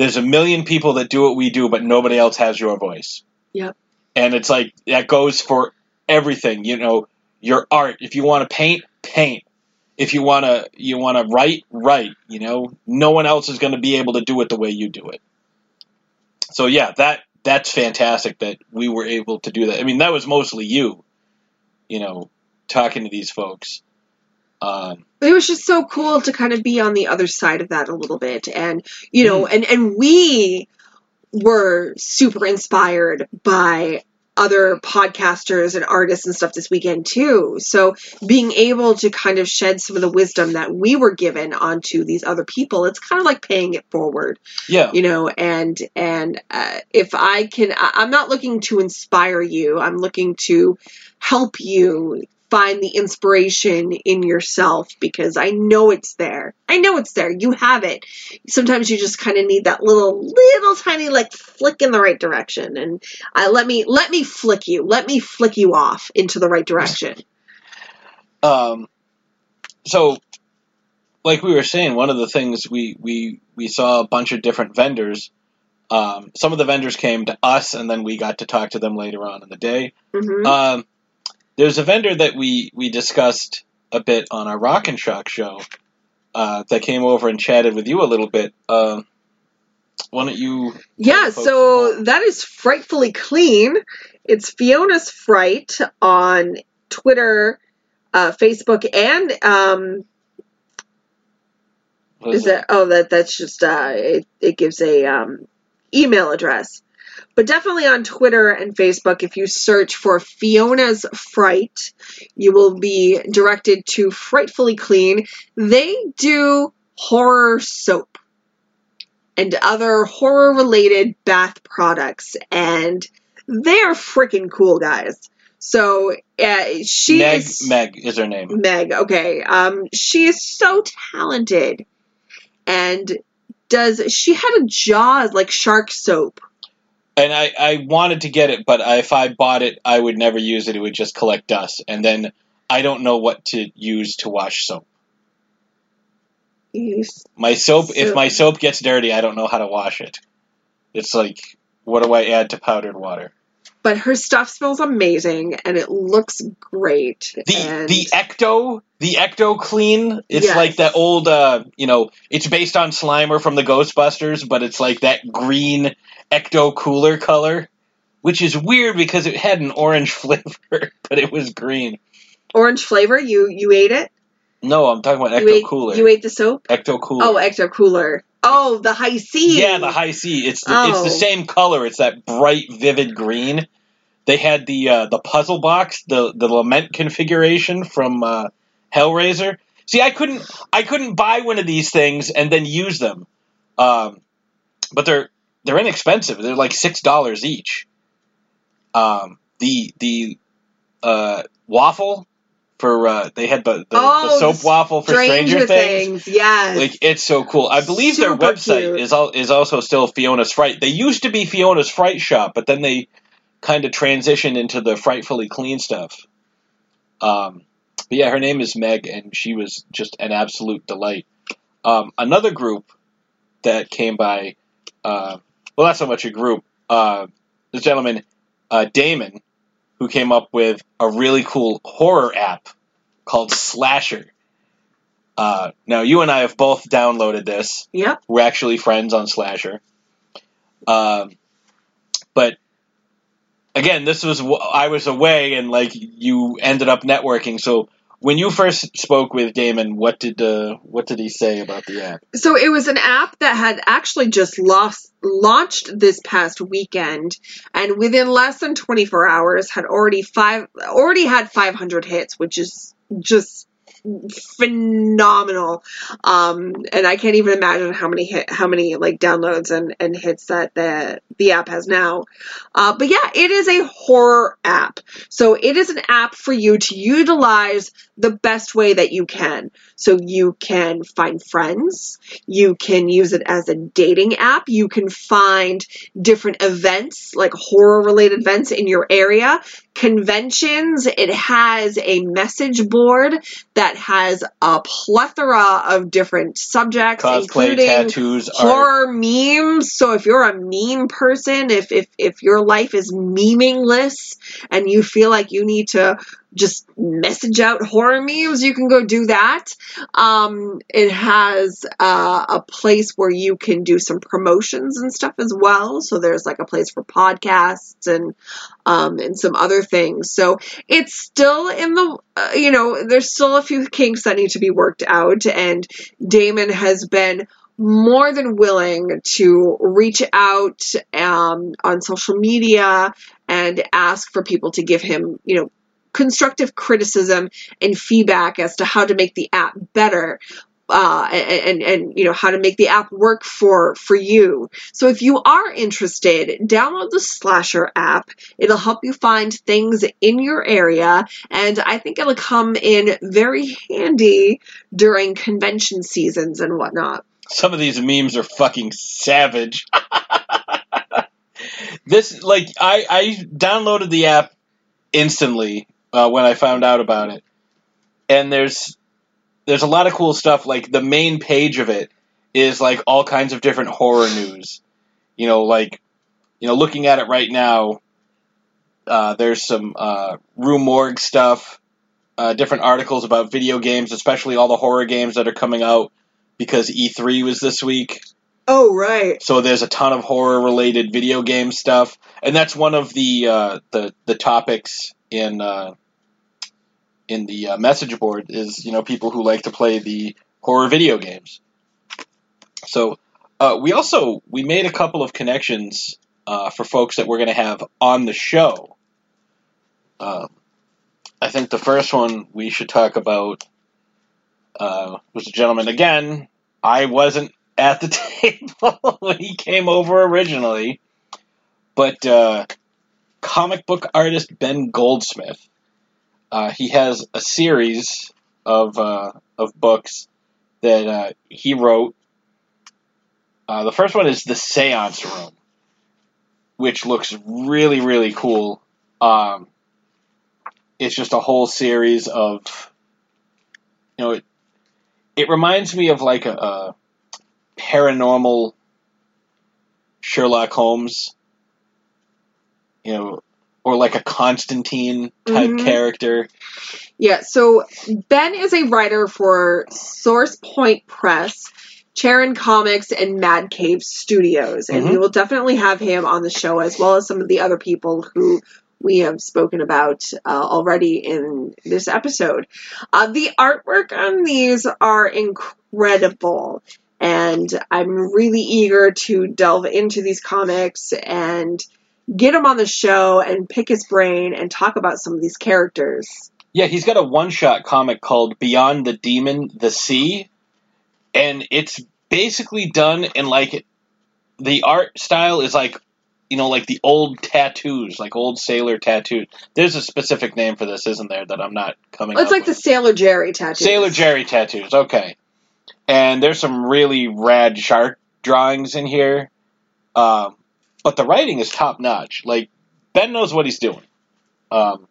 There's a million people that do what we do, but nobody else has your voice. Yep. And it's like that goes for everything, you know, your art. If you want to paint, paint. If you wanna you wanna write, write, you know. No one else is gonna be able to do it the way you do it. So yeah, that that's fantastic that we were able to do that. I mean, that was mostly you, you know, talking to these folks. Um, it was just so cool to kind of be on the other side of that a little bit and you know and and we were super inspired by other podcasters and artists and stuff this weekend too. So being able to kind of shed some of the wisdom that we were given onto these other people it's kind of like paying it forward yeah, you know and and uh, if i can I- i'm not looking to inspire you i'm looking to help you find the inspiration in yourself because i know it's there. I know it's there. You have it. Sometimes you just kind of need that little little tiny like flick in the right direction. And uh, let me let me flick you. Let me flick you off into the right direction. Um, so like we were saying, one of the things we we we saw a bunch of different vendors Um, some of the vendors came to us, and then we got to talk to them later on in the day. hmm Um, there's a vendor that we we discussed a bit on our Rock and Shock show uh, that came over and chatted with you a little bit. Uh, why don't you? Yeah, so that is frightfully clean. It's Fiona's Fright on Twitter, uh, Facebook, and um, what is it? Oh, that that's just uh, it. It gives a um, email address, but definitely on Twitter and Facebook. If you search for Fiona's Fright, you will be directed to Frightfully Clean. They do horror soap and other horror related bath products, and they are freaking cool, guys. So uh, she Meg is Meg is her name. Meg, okay. Um, she is so talented, and does she had a jaw like shark soap? And I, I wanted to get it, but I, if I bought it, I would never use it. It would just collect dust, and then I don't know what to use to wash soap. S- My soap, if my soap gets dirty, I don't know how to wash it. It's like, what do I add to powdered water? But her stuff smells amazing, and it looks great. The and the Ecto the Ecto Clean. It's Yes. like that old uh you know, it's based on Slimer from the Ghostbusters, but it's like that green Ecto cooler color. Which is weird because it had an orange flavor, but it was green. orange flavor. You you ate it. No, I'm talking about you Ecto ate Cooler. you ate the soap. Ecto Cooler. Oh, Ecto Cooler. Oh, the Hi-C. yeah, the Hi-C. It's the, it's Oh. the same color. It's that bright, vivid green. They had the uh, the puzzle box, the the lament configuration from uh, Hellraiser. See, I couldn't I couldn't buy one of these things and then use them, um, but they're they're inexpensive. They're like six dollars each. Um, the the uh, waffle for uh, they had the the, Oh, the soap waffle for Stranger, Things. Yes. Like it's so cool. I believe their website cute. is al- is also still Fiona's Fright. They used to be Fiona's Fright shop, but then they kind of transitioned into the frightfully clean stuff. Um, but yeah, her name is Meg, and she was just an absolute delight. Um, another group that came by, uh, well, not so much a group. Uh, this gentleman, uh, Damon, who came up with a really cool horror app called Slasher. Uh, now, you and I have both downloaded this. yep. We're actually friends on Slasher. Um, but again, this was I was away, and like you ended up networking. So when you first spoke with Damon, what did uh, what did he say about the app? So it was an app that had actually just lost, launched this past weekend, and within less than 24 hours had already five already had 500 hits, which is just phenomenal. Um, and I can't even imagine how many hit, how many like downloads and, and hits that the the app has now. Uh, but yeah, it is a horror app. So it is an app for you to utilize the best way that you can. So you can find friends. You can use it as a dating app. You can find different events, like horror related events in your area, conventions. It has a message board that has a plethora of different subjects, Cosplay, including tattoos, art. horror memes. So if you're a meme person, if if if your life is meaningless and you feel like you need to just message out horror memes, you can go do that. Um, it has uh, a place where you can do some promotions and stuff as well. So there's like a place for podcasts and um, and some other things. So it's still in the uh, you know there's still a few kinks that need to be worked out, and Damon has been more than willing to reach out um, on social media and ask for people to give him, you know, constructive criticism and feedback as to how to make the app better. Uh, and, and and you know how to make the app work for for you. So if you are interested, download the Slasher app. It'll help you find things in your area, and I think it'll come in very handy during convention seasons and whatnot. Some of these memes are fucking savage. this like I I downloaded the app instantly uh, when I found out about it, and there's there's a lot of cool stuff. Like the main page of it is like all kinds of different horror news. You know, like you know, looking at it right now, uh, there's some uh, Rue Morgue stuff, uh, different articles about video games, especially all the horror games that are coming out because E3 was this week. Oh, right. So there's a ton of horror related video game stuff, and that's one of the uh, the the topics in uh, in the uh, message board is you know people who like to play the horror video games. So uh, we also we made a couple of connections uh, for folks that we're going to have on the show. Um, I think the first one we should talk about uh, was a gentleman again. I wasn't at the table when he came over originally, but uh, comic book artist Ben Goldsmith. Uh, he has a series of uh, of books that uh, he wrote. Uh, the first one is the Seance Room, which looks really really cool. Um, it's just a whole series of, you know, it, it reminds me of like a, a paranormal Sherlock Holmes, you know, or like a Constantine type Mhm. character. Yeah, so Ben is a writer for Source Point Press, Charon Comics, and Mad Cave Studios. And we Mhm. will definitely have him on the show as well as some of the other people who we have spoken about uh, already in this episode. Uh, the artwork on these are incredible. And I'm really eager to delve into these comics and get him on the show and pick his brain and talk about some of these characters. Yeah, he's got a one shot comic called Beyond the Demon, the Sea. And it's basically done in like the art style is like you know, like the old tattoos, like old sailor tattoos. There's a specific name for this, isn't there, that I'm not coming It's like the. Sailor Jerry tattoo. Sailor Jerry tattoos, okay. And there's some really rad shark drawings in here. Um, but the writing is top notch. Like, Ben knows what he's doing. Um,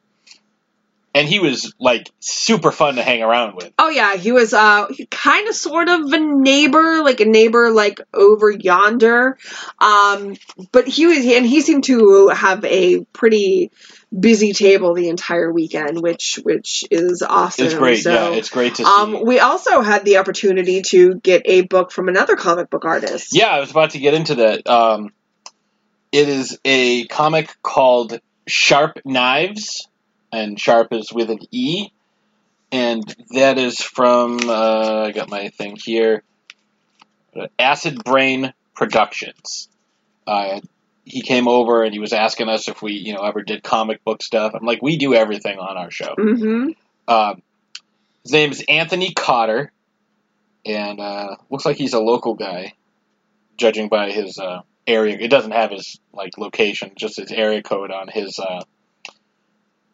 and he was, like, super fun to hang around with. Oh yeah, he was uh kind of sort of a neighbor, like a neighbor like over yonder. Um but he was and he seemed to have a pretty busy table the entire weekend, which which is awesome. It's great, So, yeah, it's great to see. um we also had the opportunity to get a book from another comic book artist. Yeah, I was about to get into that. Um, it is a comic called Sharp Knives, and Sharp is with an E, and that is from uh, I got my thing here, Acid Brain Productions. Uh, he came over and he was asking us if we, you know, ever did comic book stuff. I'm like, we do everything on our show. Mhm. Um, his name is Anthony Cotter, and uh, looks like he's a local guy, judging by his uh, area. It doesn't have his like location, just his area code on his uh,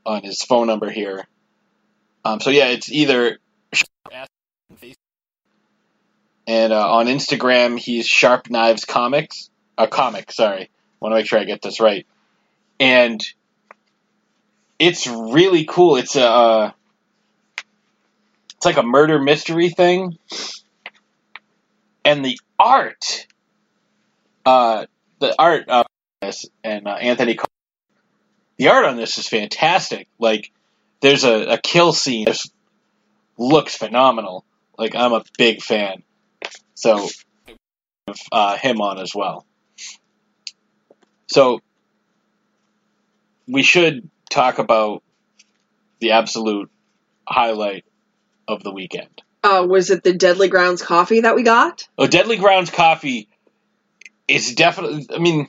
on his phone number here. Um, so yeah, it's either and uh, on Instagram he's Sharp Knives Comics, a comic. Sorry, want to make sure I get this right. And it's really cool. It's a uh, it's like a murder mystery thing, and the art, uh, the art uh, this and uh, Anthony, Car- the art on this is fantastic. Like, there's a, a kill scene. Looks phenomenal. Like, I'm a big fan. So, uh, him on as well. So, we should talk about the absolute highlight of the weekend. Uh was it the Deadly Grounds coffee that we got? Oh, Deadly Grounds coffee is definitely. I mean,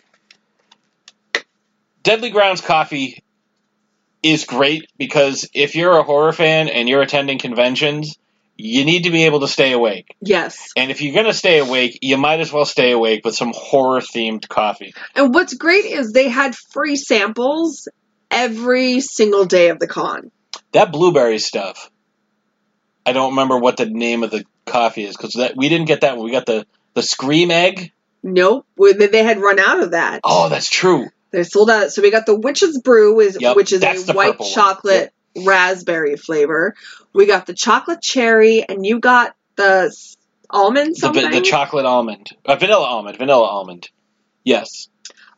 Deadly Grounds coffee is great because if you're a horror fan and you're attending conventions, you need to be able to stay awake. Yes. And if you're going to stay awake, you might as well stay awake with some horror themed coffee. And what's great is they had free samples every single day of the con. That blueberry stuff. I don't remember what the name of the coffee is because that we didn't get that one. We got the the scream egg. Nope, they had run out of that. Oh, that's true. They're sold out. So we got the Witch's Brew, is, Yep, which is a white chocolate raspberry flavor. We got the chocolate cherry, and you got the almond The, something. the chocolate almond, uh, vanilla almond, vanilla almond. Yes.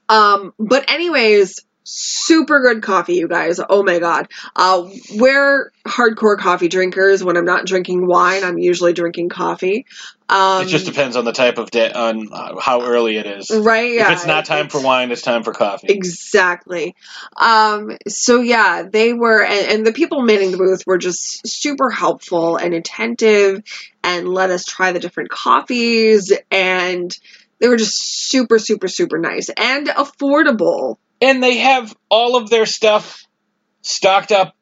Um, but anyways, super good coffee, you guys. Oh my god. Uh, we're hardcore coffee drinkers. When I'm not drinking wine, I'm usually drinking coffee. Um, it just depends on the type of day, on uh, how early it is. right. Yeah, if it's not time for wine, it's time for coffee. Exactly. Um, so yeah, they were, and, and the people manning the booth were just super helpful and attentive, and let us try the different coffees, and they were just super, super, super nice and affordable. And they have all of their stuff stocked up.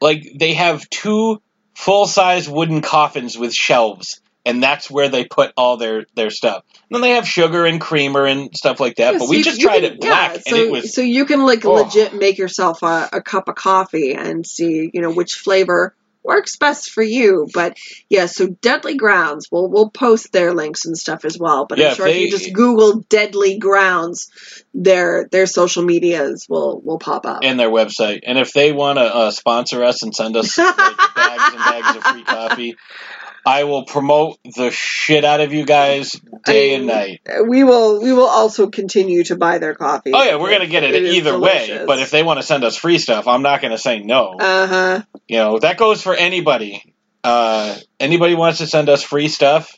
Like they have two full size wooden coffins with shelves, and that's where they put all their their stuff. And then they have sugar and creamer and stuff like that. Yeah, but so we you- just you tried can- it black, yeah, and so, it was so you can like Oh. legit make yourself a, a cup of coffee and see you know which flavor works best for you. But yeah, so Deadly Grounds, we'll we'll post their links and stuff as well. But Yeah, I'm if sure if they- you just Google Deadly Grounds, their their social medias will will pop up. and their website. And if they want to uh, sponsor us and send us like, bags and bags of free coffee, I will promote the shit out of you guys day and night. we will we will also continue to buy their coffee. Oh yeah, we're gonna get it either way. But if they want to send us free stuff, I'm not gonna say no. uh huh. you know that goes for anybody. Uh, anybody wants to send us free stuff,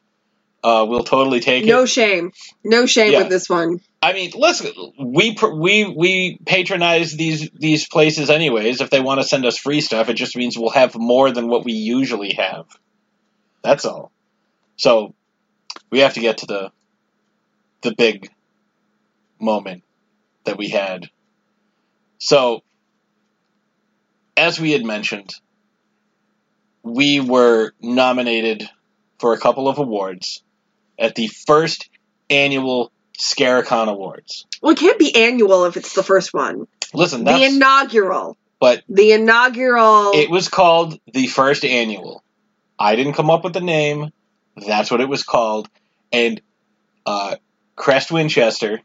uh, we'll totally take No it. No shame, no shame Yeah. with this one. I mean, listen, we we we patronize these these places anyways. If they want to send us free stuff, it just means we'll have more than what we usually have. That's all. So we have to get to the the big moment that we had. So as we had mentioned, we were nominated for a couple of awards at the first annual Scaricon Awards. Well, it can't be annual if it's the first one. Listen, The inaugural. but The inaugural. it was called the first annual. I didn't come up with the name. That's what it was called. And uh, Crest Winchester,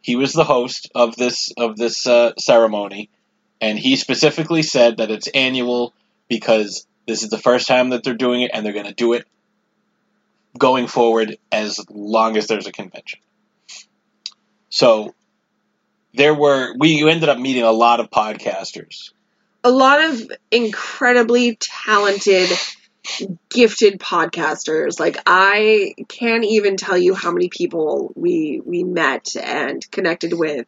he was the host of this of this uh, ceremony, and he specifically said that it's annual because this is the first time that they're doing it, and they're going to do it going forward as long as there's a convention. So there were we ended up meeting a lot of podcasters. A lot of incredibly talented, gifted podcasters. Like I can't even tell you how many people we we met and connected with.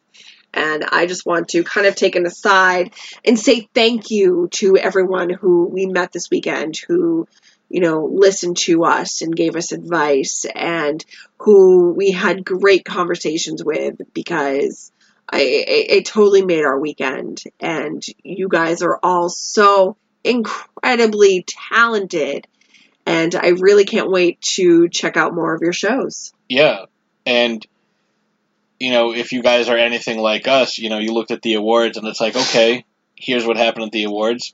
And I just want to kind of take an aside and say thank you to everyone who we met this weekend who, you know, listened to us and gave us advice and who we had great conversations with because I, it, it totally made our weekend. And you guys are all so incredibly talented. And I really can't wait to check out more of your shows. Yeah, and you know, if you guys are anything like us, you know, you looked at the awards and it's like, okay, here's what happened at the awards.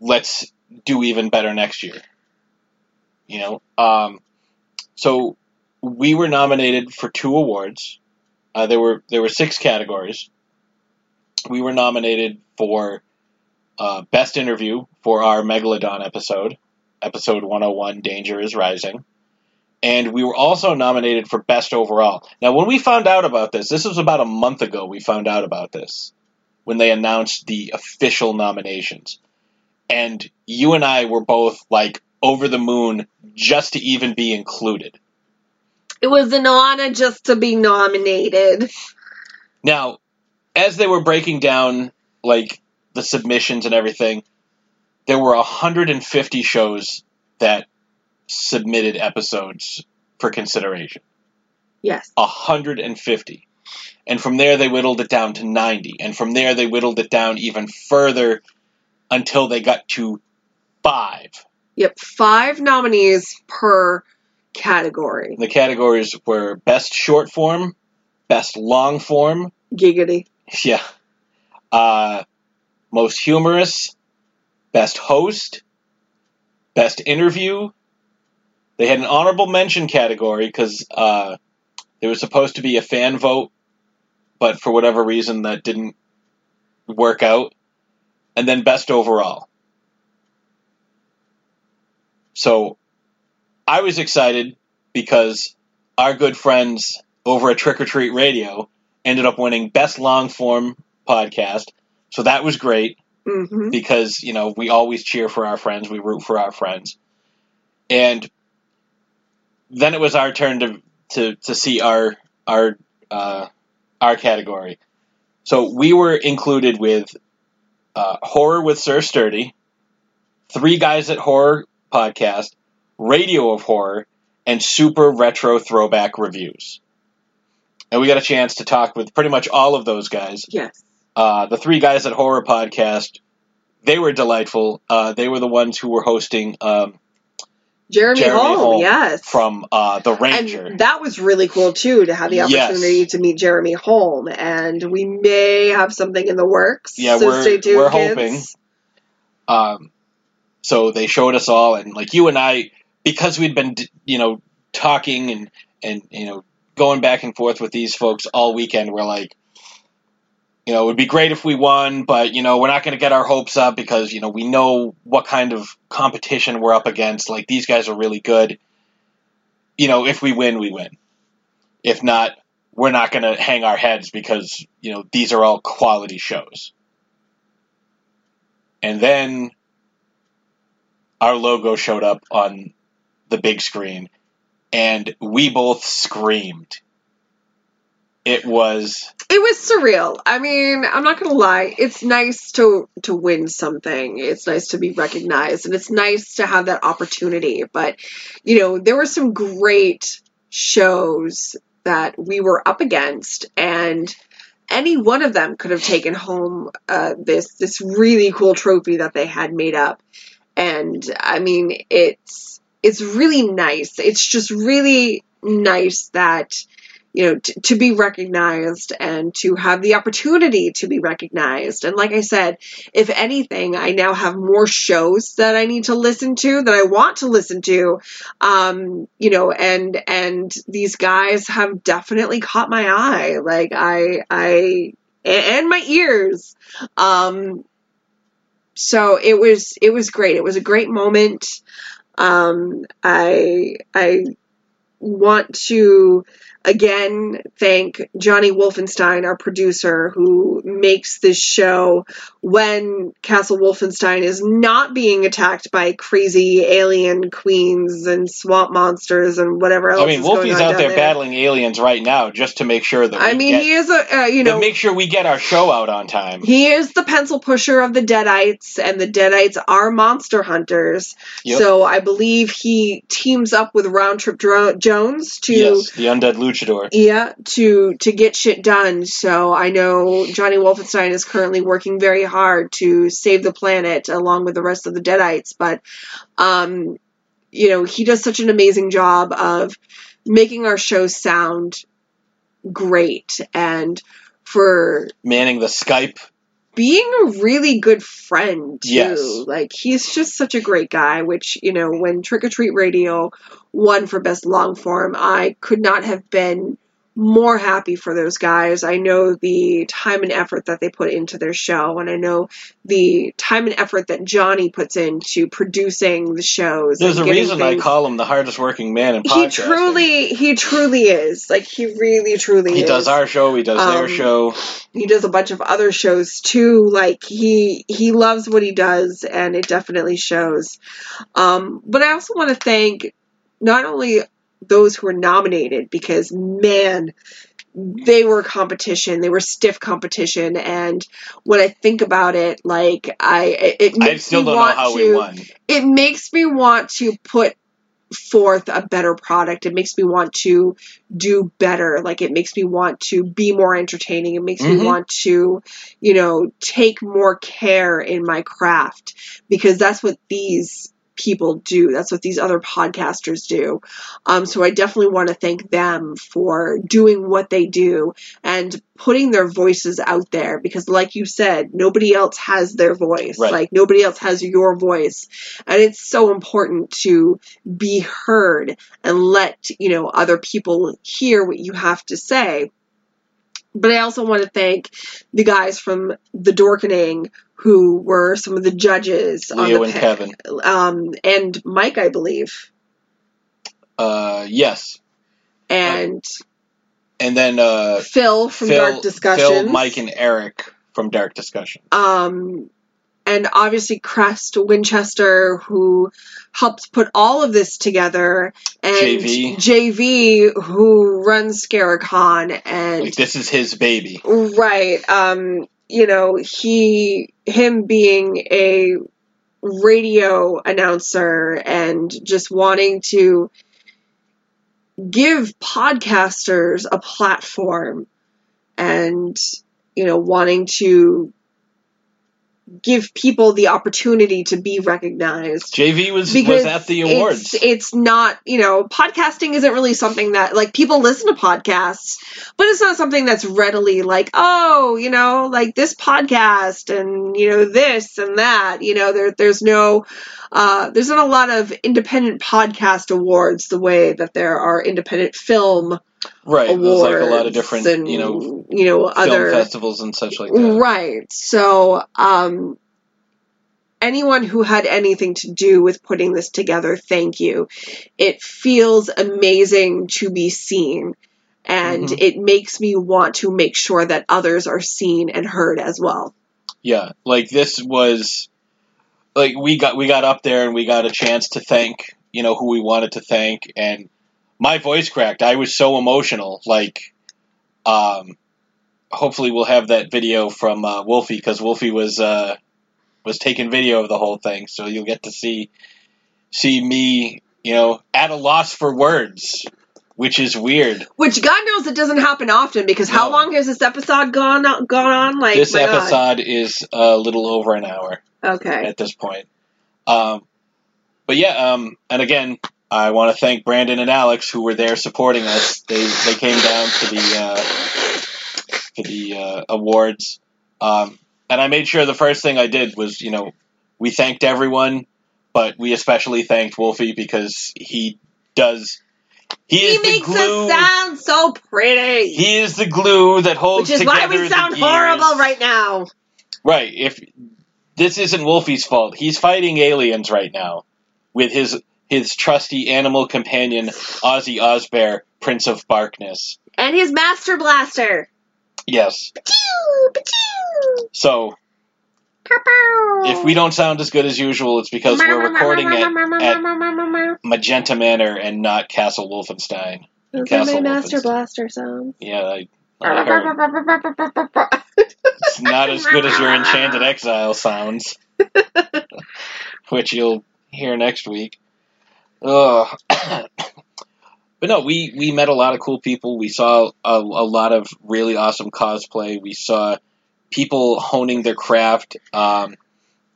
Let's do even better next year. You know, um, so we were nominated for two awards. Uh, there were there were six categories. We were nominated for uh, best interview for our Megalodon episode, episode 101, Danger is Rising and we were also nominated for best overall. Now, when we found out about this, this was about a month ago. We found out about this when they announced the official nominations, and you and I were both like over the moon just to even be included. It was an honor just to be nominated. Now, as they were breaking down like the submissions and everything, there were 150 shows that submitted episodes for consideration. Yes. 150. And from there, they whittled it down to 90. And from there, they whittled it down even further until they got to five. Yep. Five nominees per category. The categories were best short form, best long form, Giggity. yeah, uh, most humorous, best host, best interview. They had an honorable mention category because uh, there was supposed to be a fan vote, but for whatever reason that didn't work out. And then best overall. So I was excited because our good friends over at Trick or Treat Radio ended up winning Best Long Form Podcast. So that was great hmm because, you know, we always cheer for our friends, we root for our friends. And then it was our turn to to, to see our our uh, our category. So we were included with uh, horror with Sir Sturdy, three guys at horror podcast, radio of horror, and super retro throwback reviews. And we got a chance to talk with pretty much all of those guys. Yes. Uh, the three guys at horror podcast, they were delightful. Uh, they were the ones who were hosting um, Jeremy, Jeremy yes. from uh, the Ranger. And that was really cool too to have the Yes. opportunity to meet Jeremy Holm, and we may have something in the works. Yeah, so we're- stay tuned, we're kids. hoping. Um, so they showed us all, and like you and I, because we'd been, you know, talking and and you know going back and forth with these folks all weekend, we're like, you know, it would be great if we won, but you know, we're not going to get our hopes up because you know we know what kind of competition we're up against. Like these guys are really good. You know, if we win, we win. If not, we're not going to hang our heads because you know these are all quality shows. And then our logo showed up on the big screen, and we both screamed. It was It was surreal. I mean, I'm not gonna lie. It's nice to to win something. It's nice to be recognized, and it's nice to have that opportunity. But you know, there were some great shows that we were up against, and any one of them could have taken home uh, this this really cool trophy that they had made up. And I mean, it's it's really nice. It's just really nice that you know, t- to be recognized and to have the opportunity to be recognized. And like I said, if anything, I now have more shows that I need to listen to that I want to listen to. Um, you know, and and these guys have definitely caught my eye. Like I I and my ears. Um so it was it was great. It was a great moment. Um I I want to again thank Johnny Wolfenstein, our producer, who makes this show when Castle Wolfenstein is not being attacked by crazy alien queens and swamp monsters and whatever else. I mean, Wolfie's out down there, battling aliens right now just to make sure that I mean, get, he is a uh, you to know make sure we get our show out on time. he is the pencil pusher of the Deadites, and the Deadites are monster hunters. Yep. So I believe he teams up with Round Trip Dro- Jones to yes, the undead luchador. Yeah to to get shit done. So I know Johnny Wolfenstein is currently working very hard to save the planet along with the rest of the Deadites, but um, you know he does such an amazing job of making our show sound great and for manning the Skype. Being a really good friend too. Yes. Like he's just such a great guy, which, you know, when Trick or Treat Radio won for best long form, I could not have been more happy for those guys. I know the time and effort that they put into their show, and I know the time and effort that Johnny puts into producing the shows. There's a reason I call him the hardest working man in He truly, he truly is. Like he really, truly He is. does our show. He does their Um, show. he does a bunch of other shows too like he he loves what he does and it definitely shows um but i also want to thank not only those who were nominated because man they were competition they were stiff competition and when i think about it like i it- I makes still me don't know want how to we won. it makes me want to put forth a better product. It makes me want to do better. Like it makes me want to be more entertaining. It makes Mhm. me want to, you know, take more care in my craft because that's what these people do. That's what these other podcasters do. Um, so I definitely want to thank them for doing what they do and putting their voices out there because like you said, nobody else has their voice. Right. Like nobody else has your voice. And it's so important to be heard and let, you know, other people hear what you have to say. But I also want to thank the guys from The Dorkening who were some of the judges on Leo the and pa- Kevin. um, and Mike, I believe. Uh, yes. and and then uh, Phil from Phil, Dark Discussions. Phil, Mike, and Eric from Dark Discussion. um, and obviously Crest Winchester, who helped put all of this together, and JV. JV, who runs Scaricon, and Like this is his baby. right, um, you know, he, him being a radio announcer and just wanting to give podcasters a platform and you know wanting to give people the opportunity to be recognized JV was was at the awards. It's, it's not, you know, podcasting isn't really something that like people listen to podcasts, but it's not something that's readily like, oh, you know, like this podcast and you know this and that. You know, there there's no uh, there's not a lot of independent podcast awards the way that there are independent film right. There's awards like a lot of different, and you know, you know film other festivals and such like that. Right. So, um, anyone who had anything to do with putting this together, thank you. It feels amazing to be seen. And Mhm. it makes me want to make sure that others are seen and heard as well. Yeah, like this was like we got we got up there and we got a chance to thank you know who we wanted to thank and my voice cracked. I was so emotional. Like, um, hopefully we'll have that video from uh, Wolfie because Wolfie was uh, was taking video of the whole thing, so you'll get to see see me you know at a loss for words, which is weird. Which God knows it doesn't happen often because how No. long has this episode gone gone on? Like this my God. episode is a little over an hour. Okay. at this point. Um, but yeah, um, and again, I want to thank Brandon and Alex who were there supporting us. They they came down to the uh, to the uh, awards, um, and I made sure the first thing I did was you know we thanked everyone, but we especially thanked Wolfie because he does. He, He is the makes glue. us sound so pretty. he is the glue that holds which is why we sound horrible right now. Right. If this isn't Wolfie's fault, he's fighting aliens right now with his his trusty animal companion Ozzy Osbear, Prince of Barkness. And his Master Blaster. Yes. Pachoo, pachoo, So if we don't sound as good as usual, it's because we're recording it at Magenta Manor and not Castle Wolfenstein. Those are Castle my Master Wolfenstein. Blaster sounds. Yeah, I, I heard. It's not as good as your Enchanted Exile sounds, which you'll hear next week. Ugh. but no, we, we met a lot of cool people. We saw a, a lot of really awesome cosplay. We saw people honing their craft. Um,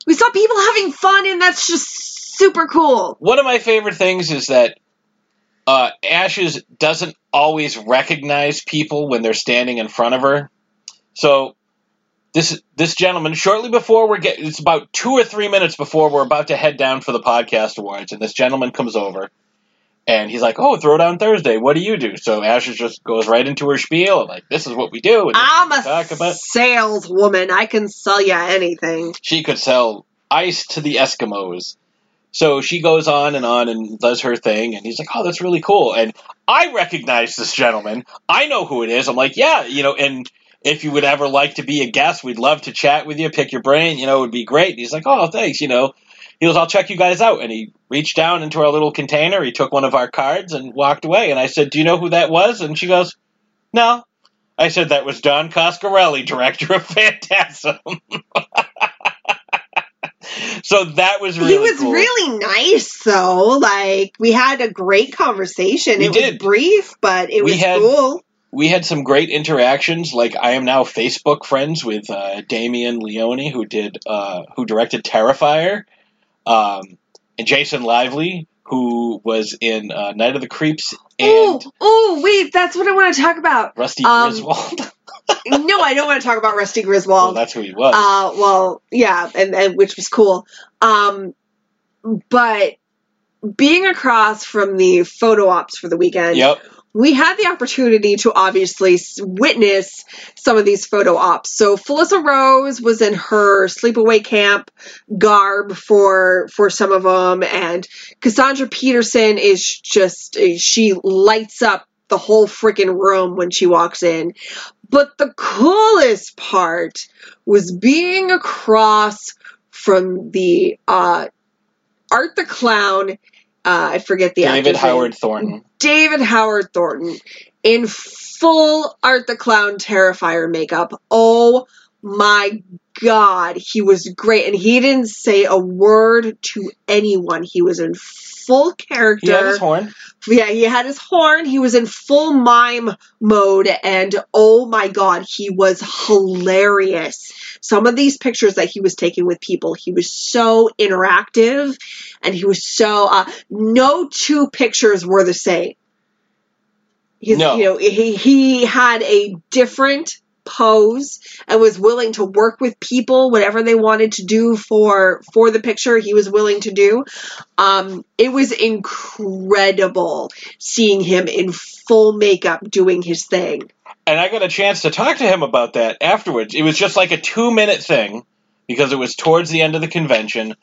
We saw people having fun, and that's just super cool. one of my favorite things is that uh, Ashes doesn't always recognize people when they're standing in front of her. So this this gentleman, shortly before we're get, it's about two or three minutes before we're about to head down for the podcast awards, and this gentleman comes over, and he's like, "Oh, Throwdown Thursday, what do you do?" So asher just goes right into her spiel, like, "This is what we do." And I'm a talk about. saleswoman. I can sell you anything. she could sell ice to the Eskimos. So she goes on and on and does her thing, and he's like, "Oh, that's really cool." And I recognize this gentleman. I know who it is. I'm like, "Yeah, you know." And if you would ever like to be a guest, we'd love to chat with you, pick your brain. You know, it would be great. And he's like, "Oh, thanks." You know, he goes, "I'll check you guys out." And he reached down into our little container. He took one of our cards and walked away. And I said, "Do you know who that was?" And she goes, "No." I said that was Don Coscarelli, director of Phantasm. so that was really he was cool. really nice, though. Like we had a great conversation. We it did. was brief, but it We was had- cool. We had some great interactions. Like I am now Facebook friends with uh, Damien Leone, who did uh, who directed Terrifier, um, and Jason Lively, who was in uh, Night of the Creeps and Oh, oh, wait, that's what I want to talk about. Rusty Um, Griswold. no, I don't want to talk about Rusty well, Griswold. that's who he was. Uh, well, yeah, and, and which was cool. Um, but being across from the photo ops for the weekend, yep. We had the opportunity to obviously witness some of these photo ops. So Felissa Rose was in her sleepaway camp garb for for some of them, and Cassandra Peterson is just she lights up the whole freaking room when she walks in. But the coolest part was being across from the uh, Art the Clown. Uh, I forget the David actor's name. Howard Thornton. David Howard Thornton in full Art the Clown Terrifier makeup. Oh my god, he was great. And he didn't say a word to anyone. He was in full character. He had his horn. Yeah, he had his horn. He was in full mime mode, and oh my god, he was hilarious. Some of these pictures that he was taking with people, he was so interactive, and he was so. Uh, no two pictures were the same. He's, No. you know, he he had a different pose and was willing to work with people whatever they wanted to do for for the picture he was willing to do um it was incredible seeing him in full makeup doing his thing And I got a chance to talk to him about that afterwards. It was just like a two minute thing because it was towards the end of the convention.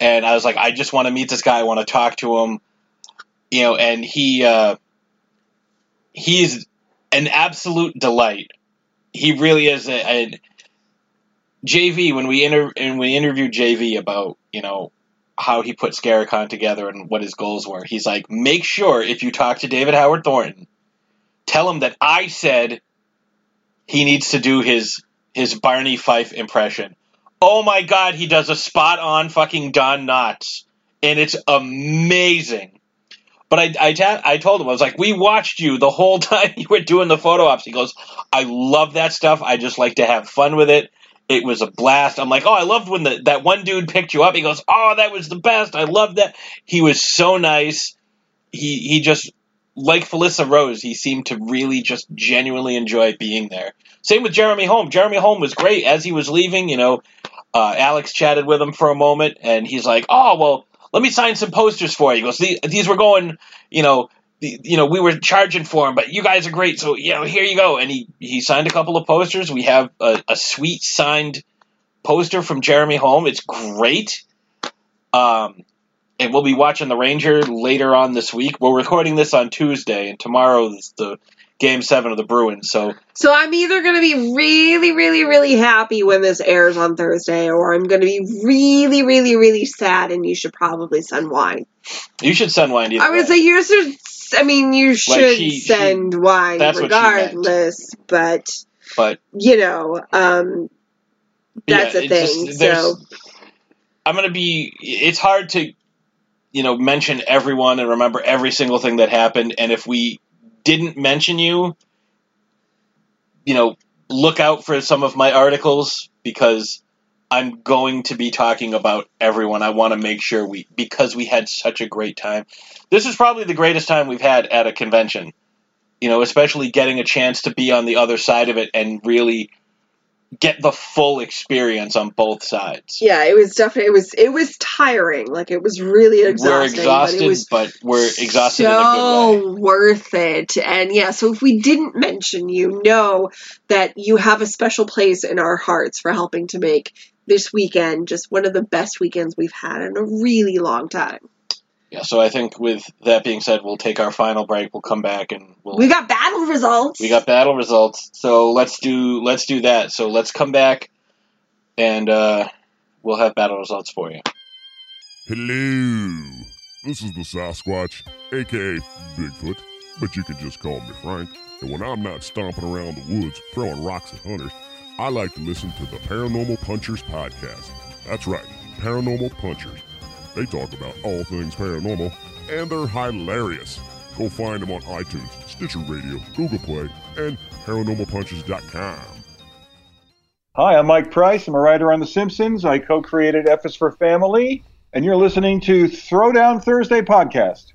And I was like, I just want to meet this guy. I want to talk to him. You know, and he, uh, he's an absolute delight. He really is a, a JV when we inter- and we interviewed JV about, you know, how he put Scaricon together and what his goals were. He's like, make sure if you talk to David Howard Thornton, tell him that I said he needs to do his his Barney Fife impression. Oh my god, he does a spot on fucking Don Knotts, and it's amazing. But I, I, ta- I told him, I was like, we watched you the whole time you were doing the photo ops. He goes, I love that stuff. I just like to have fun with it. It was a blast. I'm like, oh, I loved when the, that one dude picked you up. He goes, oh, that was the best. I loved that. He was so nice. He he just like Felissa Rose, he seemed to really just genuinely enjoy being there. Same with Jeremy Holm. Jeremy Holm was great as he was leaving. You know, uh, Alex chatted with him for a moment, and he's like, "Oh, well, let me sign some posters for you." He goes, "These, were going, you know." You know, we were charging for them, but you guys are great, so you know, here you go. And he he signed a couple of posters. We have a, a sweet signed poster from Jeremy Holm. It's great. Um, and we'll be watching the Ranger later on this week. We're recording this on Tuesday, and tomorrow is the Game Seven of the Bruins. So so i'm either going to be really really really happy when this airs on thursday or i'm going to be really really really sad and you should probably send wine you should send wine. Either i would way. say you should i mean you should she- she- send wine she meant. regardless but but you know um that's yeah, a thing just- so I'm gonna be. It's hard to, you know, mention everyone and remember every single thing that happened. And if we didn't mention you, you know, look out for some of my articles because I'm going to be talking about everyone. I want to make sure we because we had such a great time. This is probably the greatest time we've had at a convention. You know, especially getting a chance to be on the other side of it and really get the full experience on both sides. yeah it was definitely it was it was tiring like it was really exhausting we're exhausted, but but we're exhausted in a good way. so worth it. And yeah, so if we didn't mention you, know that you have a special place in our hearts for helping to make this weekend just one of the best weekends we've had in a really long time. Yeah, so I think with that being said, we'll take our final break. We'll come back and we'll We got battle results. we got battle results. So let's do let's do that. So let's come back and uh, we'll have battle results for you. Hello, this is the Sasquatch, aka Bigfoot, but you can just call me Frank. And when I'm not stomping around the woods throwing rocks at hunters, I like to listen to the Paranormal Punchers podcast. That's right, Paranormal Punchers. They talk about all things paranormal, and they're hilarious. Go find them on iTunes, Stitcher Radio, Google Play, and ParanormalPunchers.com. Hi, I'm Mike Price. I'm a writer on The Simpsons. I co created F is for Family, and you're listening to Throwdown Thursday podcast.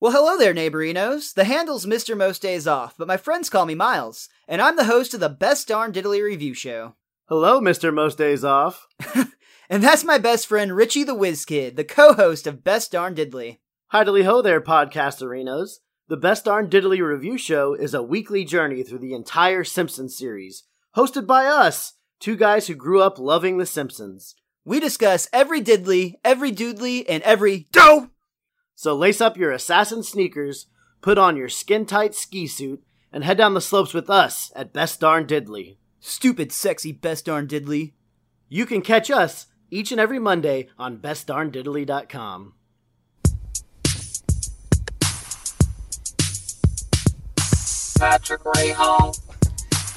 Well, hello there, neighborinos. The handle's Mr. Most Days Off, but my friends call me Miles, and I'm the host of the Best Darn Diddly Review Show. Hello, Mr. Most Days Off. And that's my best friend Richie the Whiz Kid, the co-host of Best Darn Diddly. Hi, diddly ho there, podcast arenas. The Best Darn Diddly Review Show is a weekly journey through the entire Simpsons series, hosted by us, two guys who grew up loving The Simpsons. We discuss every diddly, every doodly, and every dough. So lace up your assassin sneakers, Put on your skin tight ski suit and head down the slopes with us at Best Darn Diddley. Stupid, sexy Best Darn Diddley. You can catch us each and every Monday on bestdarndiddley.com. Patrick Ray Hall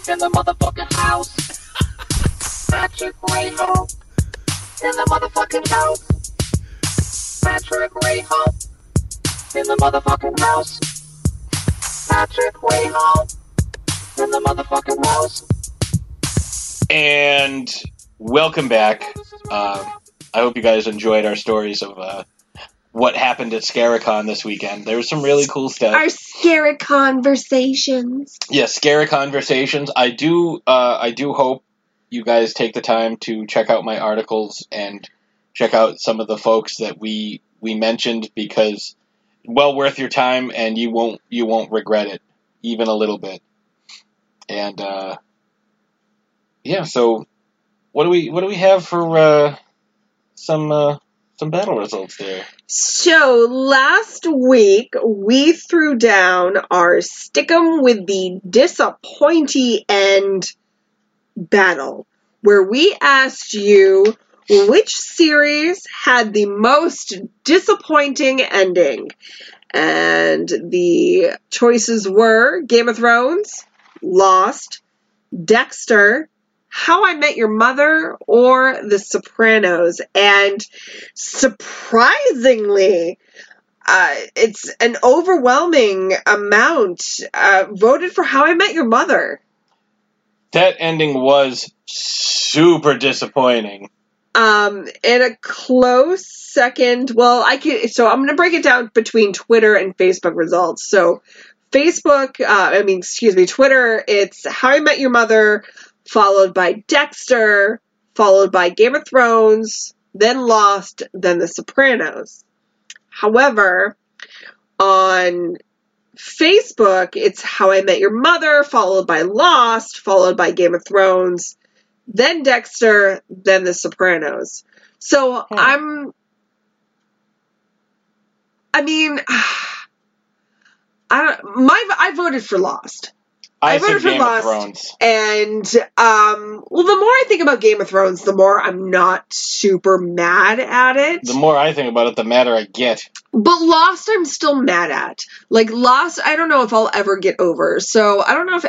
in the motherfucking house. Patrick Ray Hall in the motherfucking house. Patrick Ray Hall in the motherfucking house. Patrick Ray Hall in the motherfucking house. And welcome back. Uh, I hope you guys enjoyed our stories of uh, what happened at Scaricon this weekend. There was some really cool stuff. Our scary conversations. yeah, scary conversations. I do. Uh, I do hope you guys take the time to check out my articles and check out some of the folks that we we mentioned because well worth your time and you won't you won't regret it even a little bit. And uh, yeah, so what do we what do we have for uh, some uh, some battle results there? So last week we threw down our stickum with the disappointing end battle, where we asked you which series had the most disappointing ending. And the choices were Game of Thrones, Lost, Dexter, How I Met Your Mother, or The Sopranos. And surprisingly, uh, it's an overwhelming amount uh, voted for How I Met Your Mother. That ending was super disappointing. Um, in a close second, well, I can. So I'm going to break it down between Twitter and Facebook results. So Facebook, uh, I mean, excuse me, Twitter, it's How I Met Your Mother, followed by Dexter, followed by Game of Thrones, then Lost, then The Sopranos. However, on Facebook, it's How I Met Your Mother, followed by Lost, followed by Game of Thrones, then Dexter, then The Sopranos. So I'm. I mean, I don't. My I voted for Lost. I, I voted for Game of Lost. Thrones. And um, well, the more I think about Game of Thrones, the more I'm not super mad at it. The more I think about it, the madder I get. But Lost, I'm still mad at. Like Lost, I don't know if I'll ever get over. So I don't know if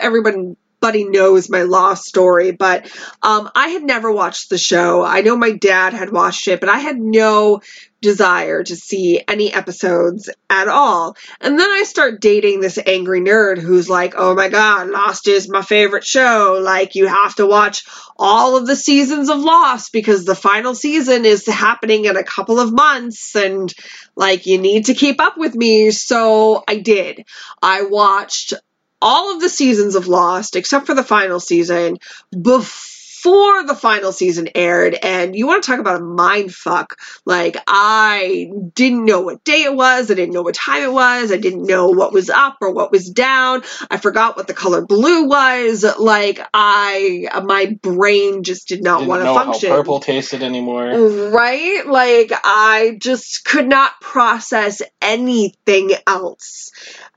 everybody knows my Lost story, but um, I had never watched the show. I know my dad had watched it, but I had no desire to see any episodes at all. And then I start dating this angry nerd who's like, oh my god, Lost is my favorite show. Like, you have to watch all of the seasons of Lost because the final season is happening in a couple of months and like you need to keep up with me. So I did. I watched all of the seasons of Lost except for the final season before the final season aired. And you want to talk about a mind fuck. Like i didn't know what day it was. I didn't know what time it was. I didn't know what was up or what was down. I forgot what the color blue was. Like i my brain just did not want to function. purple tasted anymore. Right? Like, I just could not process anything else.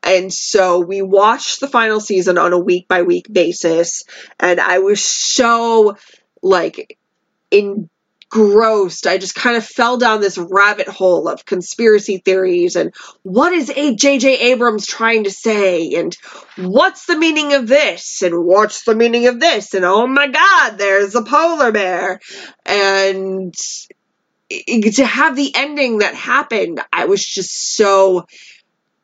And so we watched the final season on a week by week basis, and I was so, like, engrossed. I just kind of fell down this rabbit hole of conspiracy theories and what is. J.J. Abrams trying to say, and what's the meaning of this, and what's the meaning of this, and oh my god, there's a polar bear. And to have the ending that happened, I was just so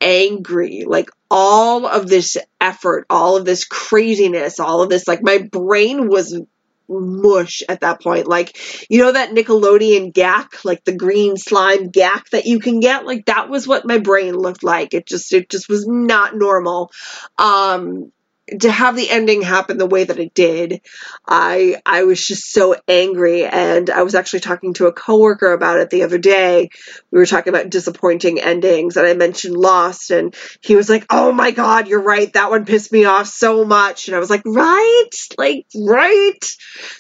angry. Like all of this effort, all of this craziness, all of this, like my brain was mush at that point. Like, you know, that Nickelodeon gack, like the green slime gack that you can get? Like that was what my brain looked like. It just, it just was not normal. Um, to have the ending happen the way that it did, I I was just so angry and I was actually talking to a coworker about it the other day. We were talking about disappointing endings and I mentioned Lost and he was like, "Oh my god, you're right. That one pissed me off so much." And I was like, "Right? Like right?"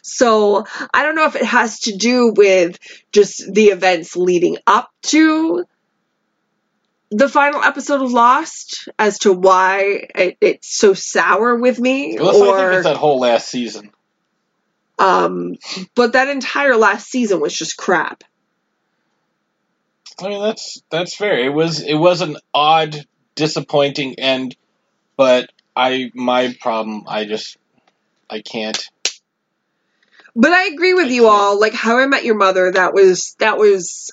So, I don't know if it has to do with just the events leading up to the final episode of Lost as to why it, it's so sour with me, Well, I think or it's that whole last season. um, but that entire last season was just crap. I mean, that's that's fair. It was it was an odd, disappointing end, but I my problem. I just I can't. But I agree with you all. Like How I Met Your Mother, that was that was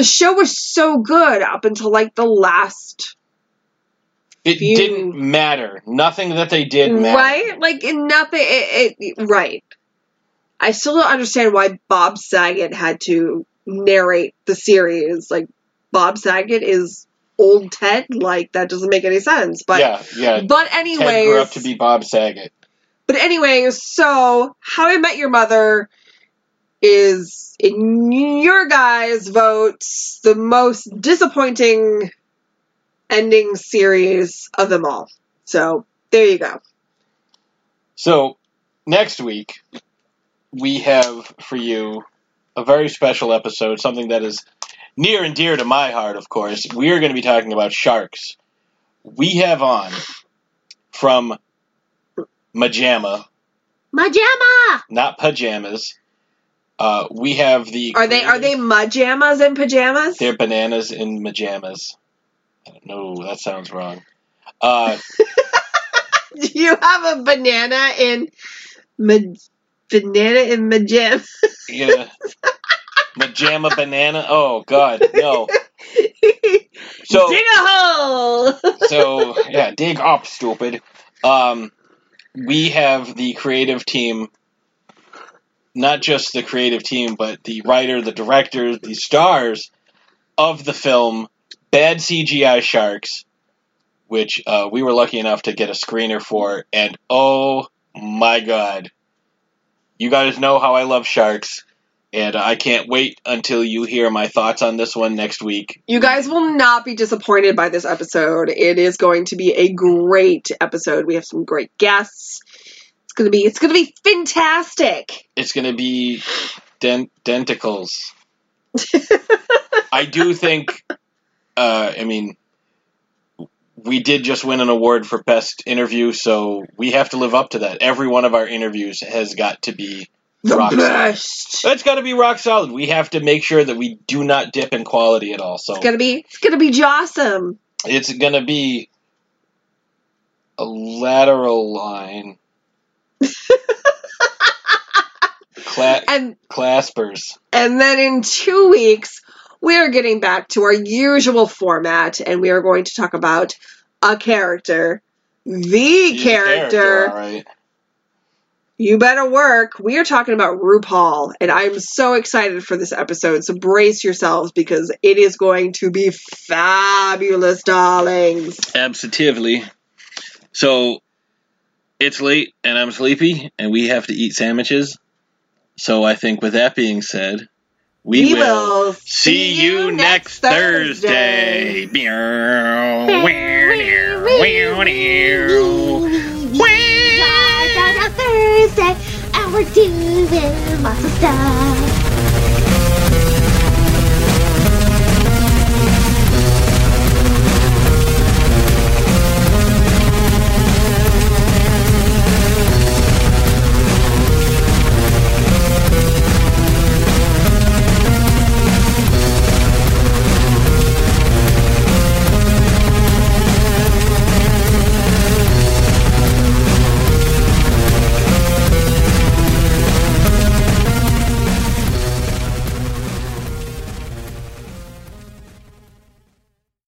the show was so good up until like the last It Few- didn't matter. Nothing that they did mattered. right. Like in nothing. It, it, right. I still don't understand why Bob Saget had to narrate the series. Like Bob Saget is old Ted. Like that doesn't make any sense. But yeah, yeah. but anyway grew up to be Bob Saget. But anyway so How I Met Your Mother is, in your guys' votes, the most disappointing ending series of them all. So there you go. So next week we have for you a very special episode, something that is near and dear to my heart. Of course, we are going to be talking about sharks. We have on from Majama, Majama. not pajamas. Uh, we have the Are they are they majamas and pajamas? They're bananas in majamas. No, that sounds wrong. Uh, Do you have a banana in ma- banana in majam? yeah, majama banana. Oh God, no. So Dig a hole. so yeah, dig up, stupid. Um, we have the creative team, not just the creative team, but the writer, the director, the stars of the film Bad CGI Sharks, which uh, we were lucky enough to get a screener for, and oh my god, you guys know how I love sharks. And I can't wait until you hear my thoughts on this one next week. You guys will not be disappointed by this episode. It is going to be a great episode. We have some great guests. It's gonna be it's gonna be fantastic. It's going to be dent- denticles. I do think, uh, I mean, we did just win an award for best interview, so we have to live up to that. Every one of our interviews has got to be The rock best. solid. It's got to be rock solid. We have to make sure that we do not dip in quality at all. So It's gonna be it's gonna be jawsome. it's going to be a lateral line. Cla- And claspers. and then in two weeks we are getting back to our usual format and we are going to talk about a character. The character. all right. You better work. We are talking about RuPaul, and I'm so excited for this episode. So brace yourselves because it is going to be fabulous, darlings. Absolutely. So it's late and I'm sleepy and we have to eat sandwiches. So I think with that being said, we, We will, will see you next Thursday. Thursday, and we're doing lots of stuff.